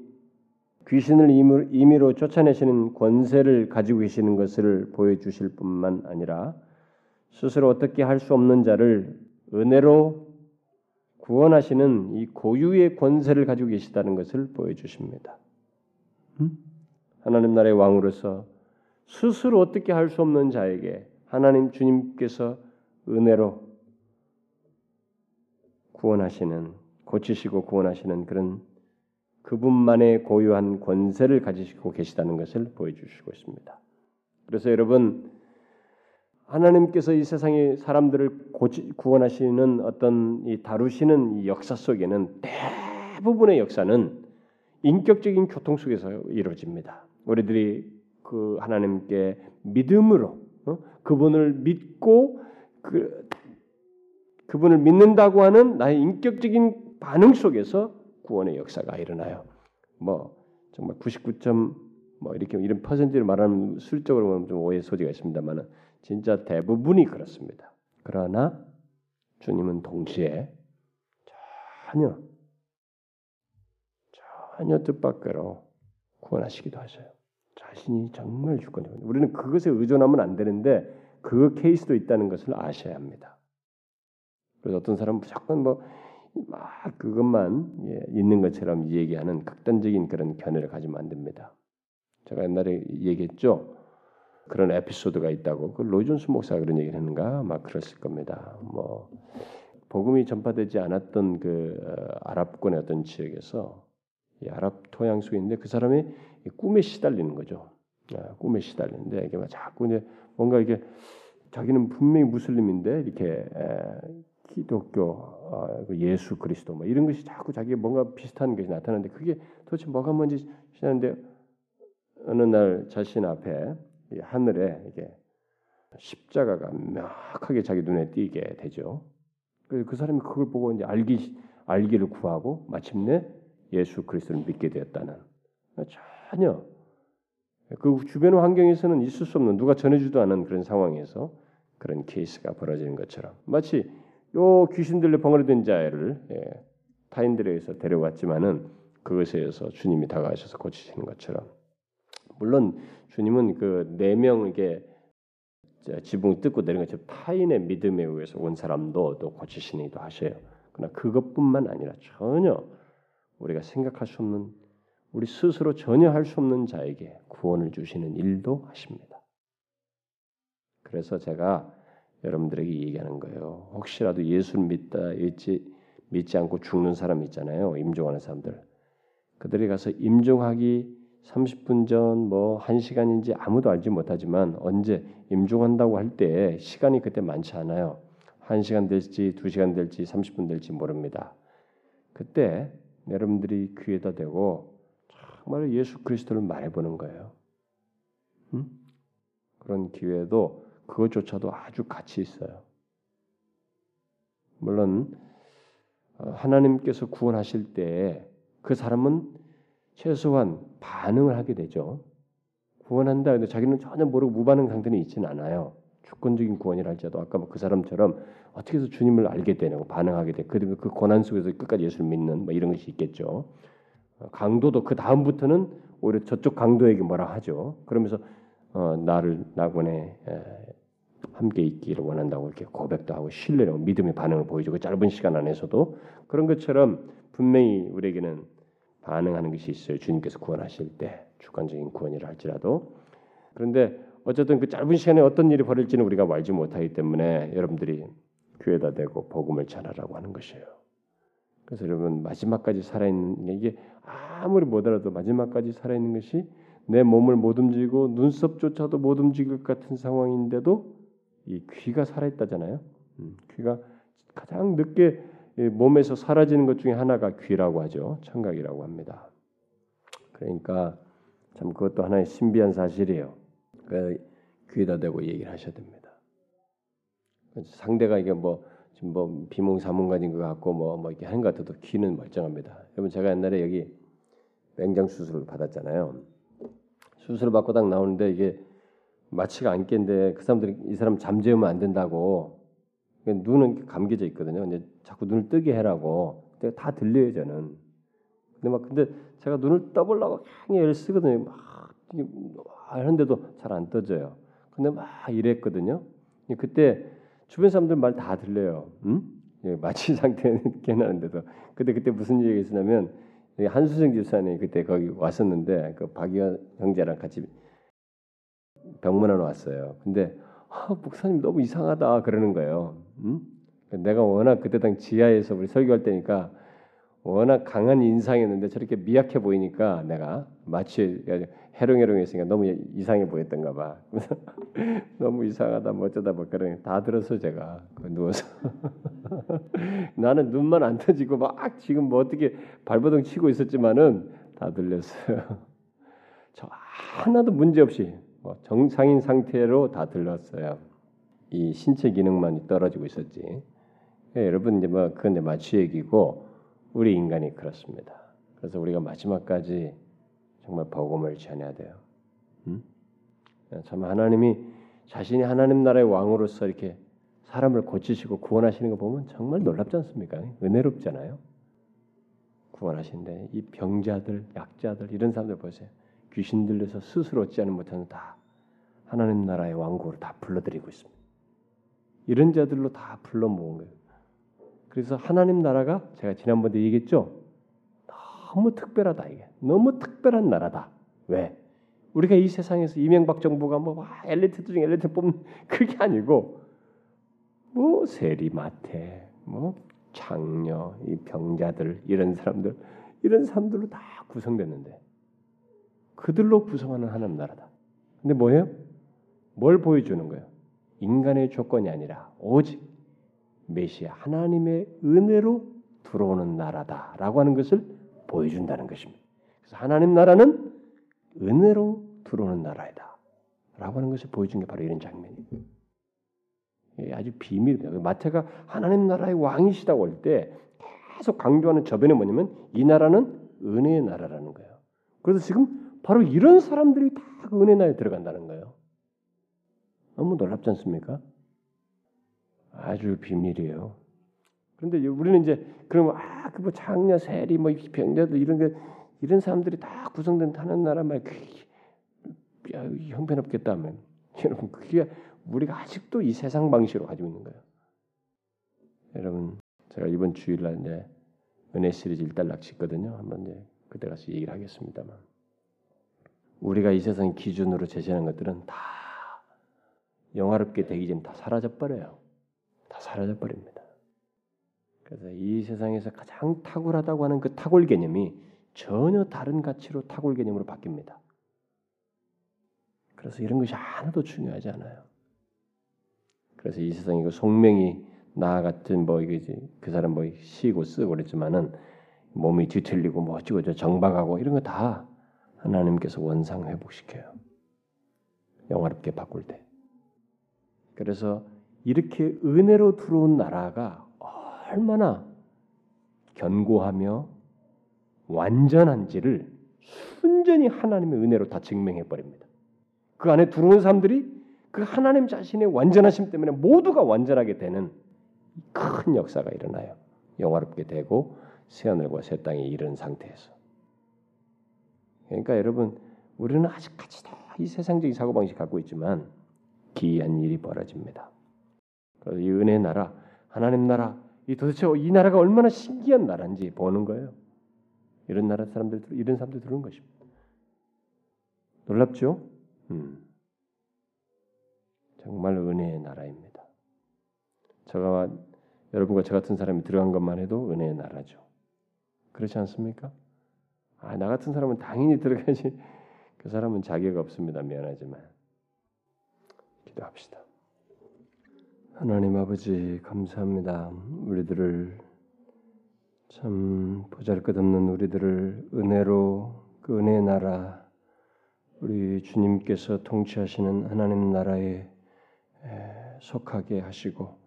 귀신을 임의로 쫓아내시는 권세를 가지고 계시는 것을 보여주실 뿐만 아니라 스스로 어떻게 할 수 없는 자를 은혜로 구원하시는 이 고유의 권세를 가지고 계시다는 것을 보여주십니다. 음? 하나님 나라의 왕으로서 스스로 어떻게 할 수 없는 자에게 하나님 주님께서 은혜로 구원하시는 고치시고 구원하시는 그런 그분만의 고유한 권세를 가지시고 계시다는 것을 보여주시고 있습니다. 그래서 여러분 하나님께서 이 세상의 사람들을 고치, 구원하시는 어떤 이 다루시는 이 역사 속에는 대부분의 역사는 인격적인 교통 속에서 이루어집니다. 우리들이 그 하나님께 믿음으로 어? 그분을 믿고 그 그분을 믿는다고 하는 나의 인격적인 반응 속에서 구원의 역사가 일어나요. 뭐 정말 99점 뭐 이렇게 이런 퍼센트를 말하면 수적으로 보면 좀 오해 소지가 있습니다만은 진짜 대부분이 그렇습니다. 그러나 주님은 동시에 전혀 전혀 뜻밖으로 구원하시기도 하셔요. 자신이 정말 주권입니다. 우리는 그것에 의존하면 안 되는데 그 케이스도 있다는 것을 아셔야 합니다. 그래서 어떤 사람은 무조건 뭐 막 그것만 예, 있는 것처럼 얘기하는 극단적인 그런 견해를 가지면 안 됩니다. 제가 옛날에 얘기했죠. 그런 에피소드가 있다고 그 로이존스 목사가 그런 얘기를 했는가 막 그랬을 겁니다. 뭐 복음이 전파되지 않았던 그 어, 아랍권의 어떤 지역에서 이 아랍 토양 속에 있는데 그 사람이 꿈에 시달리는 거죠. 아, 꿈에 시달리는데 이게 막 자꾸 이제 뭔가 이게 자기는 분명히 무슬림인데 이렇게 기독교, 어, 그 예수 그리스도 뭐 이런 것이 자꾸 자기가 뭔가 비슷한 것이 나타나는데 그게 도대체 뭐가 뭔지 시는데 어느 날 자신 앞에 하늘에 이게 십자가가 명확하게 자기 눈에 띄게 되죠. 그래서 그 사람이 그걸 보고 이제 알기 알기를 구하고 마침내 예수 그리스도를 믿게 되었다는. 전혀. 그 주변 환경에서는 있을 수 없는 누가 전해주도 않은 그런 상황에서 그런 케이스가 벌어지는 것처럼. 마치 요 귀신들로 벙어리된 자를 예, 타인들에 의해서 데려왔지만은 그것에 의해서 주님이 다가가셔서 고치시는 것처럼. 물론 주님은 그 네 명에게 지붕 뜯고 내린 것처럼 타인의 믿음에 의해서 온 사람도 또 고치시기도 하셔요. 그러나 그것뿐만 아니라 전혀 우리가 생각할 수 없는 우리 스스로 전혀 할 수 없는 자에게 구원을 주시는 일도 하십니다. 그래서 제가 여러분들에게 얘기하는 거예요. 혹시라도 예수를 믿다 믿지 믿지 않고 죽는 사람 있잖아요. 임종하는 사람들. 그들이 가서 임종하기 30분 전, 뭐 1시간인지 아무도 알지 못하지만 언제 임종한다고 할 때 시간이 그때 많지 않아요. 1시간 될지 2시간 될지 30분 될지 모릅니다. 그때 여러분들이 귀에다 대고 정말 예수 그리스도를 말해보는 거예요. 음? 그런 기회도 그것조차도 아주 가치 있어요. 물론 어, 하나님께서 구원하실 때 그 사람은 최소한 반응을 하게 되죠. 구원한다 근데 자기는 전혀 모르고 무반응 상태는 있지는 않아요. 주권적인 구원이라 할지라도 아까 그 사람처럼 어떻게 해서 주님을 알게 되고 반응하게 돼. 그, 그 고난 속에서 끝까지 예수를 믿는 뭐 이런 것이 있겠죠. 어, 강도도 그 다음부터는 오히려 저쪽 강도에게 뭐라 하죠. 그러면서 어, 나를 나군에 함께 있기를 원한다고 이렇게 고백도 하고 신뢰로 믿음의 반응을 보여주고 짧은 시간 안에서도 그런 것처럼 분명히 우리에게는 반응하는 것이 있어요. 주님께서 구원하실 때 주관적인 구원이라 할지라도 그런데 어쨌든 그 짧은 시간에 어떤 일이 벌일지는 우리가 알지 못하기 때문에 여러분들이 교회다 대고 복음을 전하라고 하는 것이에요. 그래서 여러분 마지막까지 살아있는 이게 아무리 못 알아도 마지막까지 살아있는 것이 내 몸을 못 움직이고 눈썹조차도 못 움직일 것 같은 상황인데도 이 귀가 살아있다잖아요. 음, 귀가 가장 늦게 몸에서 사라지는 것 중에 하나가 귀라고 하죠. 청각이라고 합니다. 그러니까 참 그것도 하나의 신비한 사실이에요. 그 귀에다 대고 얘기를 하셔야 됩니다. 상대가 이게 뭐 지금 뭐 비몽사몽간인 것 같고 뭐뭐 뭐 이렇게 하는 것 같아도 귀는 멀쩡합니다. 여러분 제가 옛날에 여기 맹장 수술을 받았잖아요. 수술을 받고 딱 나오는데 이게 마취가 안 깬데 그 사람들이 이 사람 잠재우면 안 된다고 눈은 감겨져 있거든요. 근데 자꾸 눈을 뜨게 해라고 다 들려요 저는. 근데 막 근데 제가 눈을 떠보려고 향히 애를 쓰거든요. 막 하는데도 잘 안 떠져요. 근데 막 이랬거든요. 그때 주변 사람들 말 다 들려요. 응? 예, 마취 상태는 괜찮은데도 그때 그때 무슨 얘기가 있었냐면 한수정 집사님 그때 거기 왔었는데 그 박이현 형제랑 같이 병문안 왔어요. 근데 아, 목사님 너무 이상하다 그러는 거예요. 응? 내가 워낙 그때 당 지하에서 우리 설교할 때니까 워낙 강한 인상이었는데 저렇게 미약해 보이니까 내가 마치 해롱해롱했으니까 너무 이상해 보였던가 봐. 너무 이상하다 뭐 어쩌다 뭐 그러니 다 들었어 제가 누워서 나는 눈만 안 터지고 막 지금 뭐 어떻게 발버둥 치고 있었지만은 다 들렸어요. 저 하나도 문제 없이 뭐 정상인 상태로 다 들렀어요. 이 신체 기능만 떨어지고 있었지. 예, 여러분 이제 뭐 그건 이제 마취 얘기고 우리 인간이 그렇습니다. 그래서 우리가 마지막까지 정말 복음을 전해야 돼요. 음? 참 하나님이 자신이 하나님 나라의 왕으로서 이렇게 사람을 고치시고 구원하시는 거 보면 정말 놀랍지 않습니까? 은혜롭잖아요. 구원하신데 이 병자들, 약자들 이런 사람들 보세요. 귀신 들려서 스스로 얻지 않은 못하는 다 하나님 나라의 왕국으로 다 불러들이고 있습니다. 이런 자들로 다 불러 모은 거예요. 그래서 하나님 나라가 제가 지난번에 얘기했죠. 너무 특별하다 이게. 너무 특별한 나라다. 왜? 우리가 이 세상에서 이명박 정부가 뭐 엘리트 중 엘리트 뽑는 그게 아니고 뭐 세리마태, 뭐 장녀, 이 병자들 이런 사람들 이런 사람들로 다 구성됐는데 그들로 구성하는 하나님 나라다. 근데 뭐예요? 뭘 보여주는 거예요? 인간의 조건이 아니라 오직 메시아 하나님의 은혜로 들어오는 나라다라고 하는 것을 보여준다는 것입니다. 그래서 하나님 나라는 은혜로 들어오는 나라이다라고 하는 것을 보여준 게 바로 이런 장면이에요. 아주 비밀입니다. 마태가 하나님 나라의 왕이시다고 할 때 계속 강조하는 저변이 뭐냐면 이 나라는 은혜의 나라라는 거예요. 그래서 지금 바로 이런 사람들이 다 그 은혜 나라에 들어간다는 거예요. 너무 놀랍지 않습니까? 아주 비밀이에요. 그런데 우리는 이제 그러면 아 그 뭐 장녀 세리 뭐 병자들 이런 게 이런 사람들이 다 구성된 하는 나라 말 그, 형편없겠다면 여러분 그게 우리가 아직도 이 세상 방식으로 가지고 있는 거예요. 여러분 제가 이번 주일날 이제 은혜 시리즈 일단락 짓거든요. 한번 이제 그때 가서 얘기를 하겠습니다만 우리가 이 세상 기준으로 제시하는 것들은 다 영화롭게 되기 전에 다 사라져 버려요. 다 사라져 버립니다. 그래서 이 세상에서 가장 탁월하다고 하는 그 탁월 개념이 전혀 다른 가치로 탁월 개념으로 바뀝니다. 그래서 이런 것이 하나도 중요하지 않아요. 그래서 이 세상에 그 속명이 나 같은 뭐 이게 그 사람 뭐 시고 쓰고 그랬지만은 몸이 뒤틀리고 뭐 어쩌고 저 정박하고 이런 거 다 하나님께서 원상 회복시켜요. 영화롭게 바꿀 때. 그래서 이렇게 은혜로 들어온 나라가 얼마나 견고하며 완전한지를 순전히 하나님의 은혜로 다 증명해 버립니다. 그 안에 들어온 사람들이 그 하나님 자신의 완전하심 때문에 모두가 완전하게 되는 큰 역사가 일어나요. 영화롭게 되고 새 하늘과 새 땅에 이른 상태에서. 그러니까 여러분 우리는 아직까지도 이 세상적인 사고 방식 갖고 있지만 기이한 일이 벌어집니다. 그래서 이 은혜 나라, 하나님 나라, 이 도대체 이 나라가 얼마나 신기한 나라인지 보는 거예요. 이런 나라 사람들, 이런 사람들 들은 것입니다. 놀랍죠? 음. 정말 은혜의 나라입니다. 제가 여러분과 저 같은 사람이 들어간 것만 해도 은혜의 나라죠. 그렇지 않습니까? 아, 나 같은 사람은 당연히 들어가지. 그 사람은 자격 없습니다. 미안하지만. 기도합시다. 하나님 아버지 감사합니다. 우리들을 참 보잘것없는 우리들을 은혜로 그 은혜의 나라 우리 주님께서 통치하시는 하나님 나라에 속하게 하시고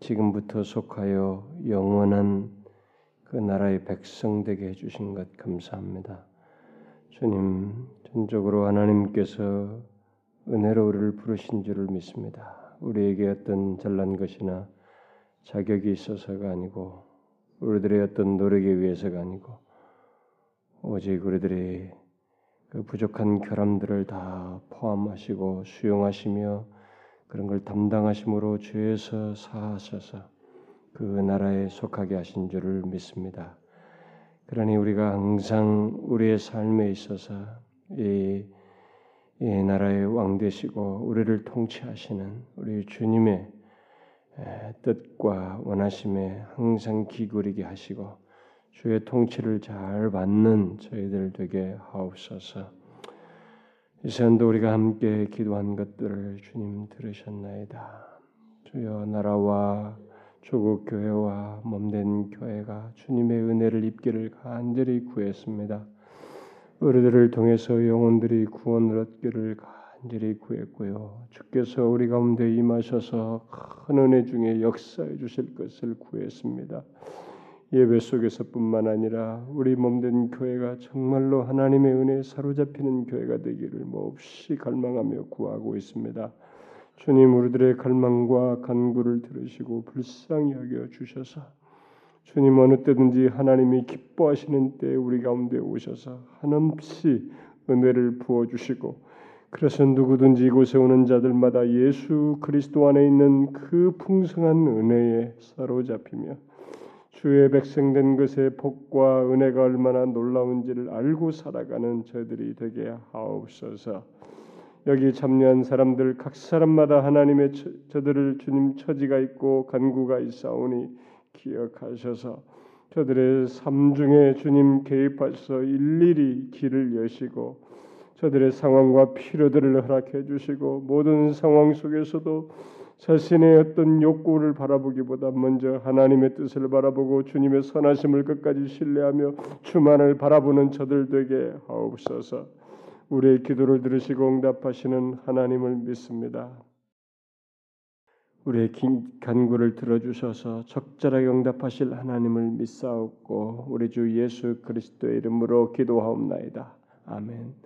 지금부터 속하여 영원한 그 나라의 백성 되게 해주신 것 감사합니다. 주님 전적으로 하나님께서 은혜로 우리를 부르신 줄을 믿습니다. 우리에게 어떤 잘난 것이나 자격이 있어서가 아니고 우리들의 어떤 노력에 의해서가 아니고 오직 우리들의 그 부족한 결함들을 다 포함하시고 수용하시며 그런 걸 담당하심으로 죄에서 사하셔서 그 나라에 속하게 하신 줄을 믿습니다. 그러니 우리가 항상 우리의 삶에 있어서 이, 이 나라의 왕 되시고 우리를 통치하시는 우리 주님의 뜻과 원하심에 항상 기울이게 하시고 주의 통치를 잘 받는 저희들 되게 하옵소서. 이 시간도 우리가 함께 기도한 것들을 주님 들으셨나이다. 주여 나라와 조국 교회와 몸된 교회가 주님의 은혜를 입기를 간절히 구했습니다. 우리들을 통해서 영혼들이 구원을 얻기를 간절히 구했고요. 주께서 우리 가운데 임하셔서 큰 은혜 중에 역사해 주실 것을 구했습니다. 예배 속에서뿐만 아니라 우리 몸된 교회가 정말로 하나님의 은혜에 사로잡히는 교회가 되기를 몹시 갈망하며 구하고 있습니다. 주님 우리들의 갈망과 간구를 들으시고 불쌍히 여겨 주셔서 주님 어느 때든지 하나님이 기뻐하시는 때 우리 가운데 오셔서 한없이 은혜를 부어 주시고 그래서 누구든지 이곳에 오는 자들마다 예수 그리스도 안에 있는 그 풍성한 은혜에 사로잡히며 주의 백성된 것의 복과 은혜가 얼마나 놀라운지를 알고 살아가는 저들이 되게 하옵소서. 여기 참여한 사람들 각 사람마다 하나님의 처, 저들을 주님 처지가 있고 간구가 있사오니 기억하셔서 저들의 삶 중에 주님 개입하셔서 일일이 길을 여시고 저들의 상황과 필요들을 허락해 주시고 모든 상황 속에서도 자신의 어떤 욕구를 바라보기보다 먼저 하나님의 뜻을 바라보고 주님의 선하심을 끝까지 신뢰하며 주만을 바라보는 저들 되게 하옵소서. 우리의 기도를 들으시고 응답하시는 하나님을 믿습니다. 우리의 간구를 들어주셔서 적절하게 응답하실 하나님을 믿사옵고 우리 주 예수 그리스도의 이름으로 기도하옵나이다. 아멘.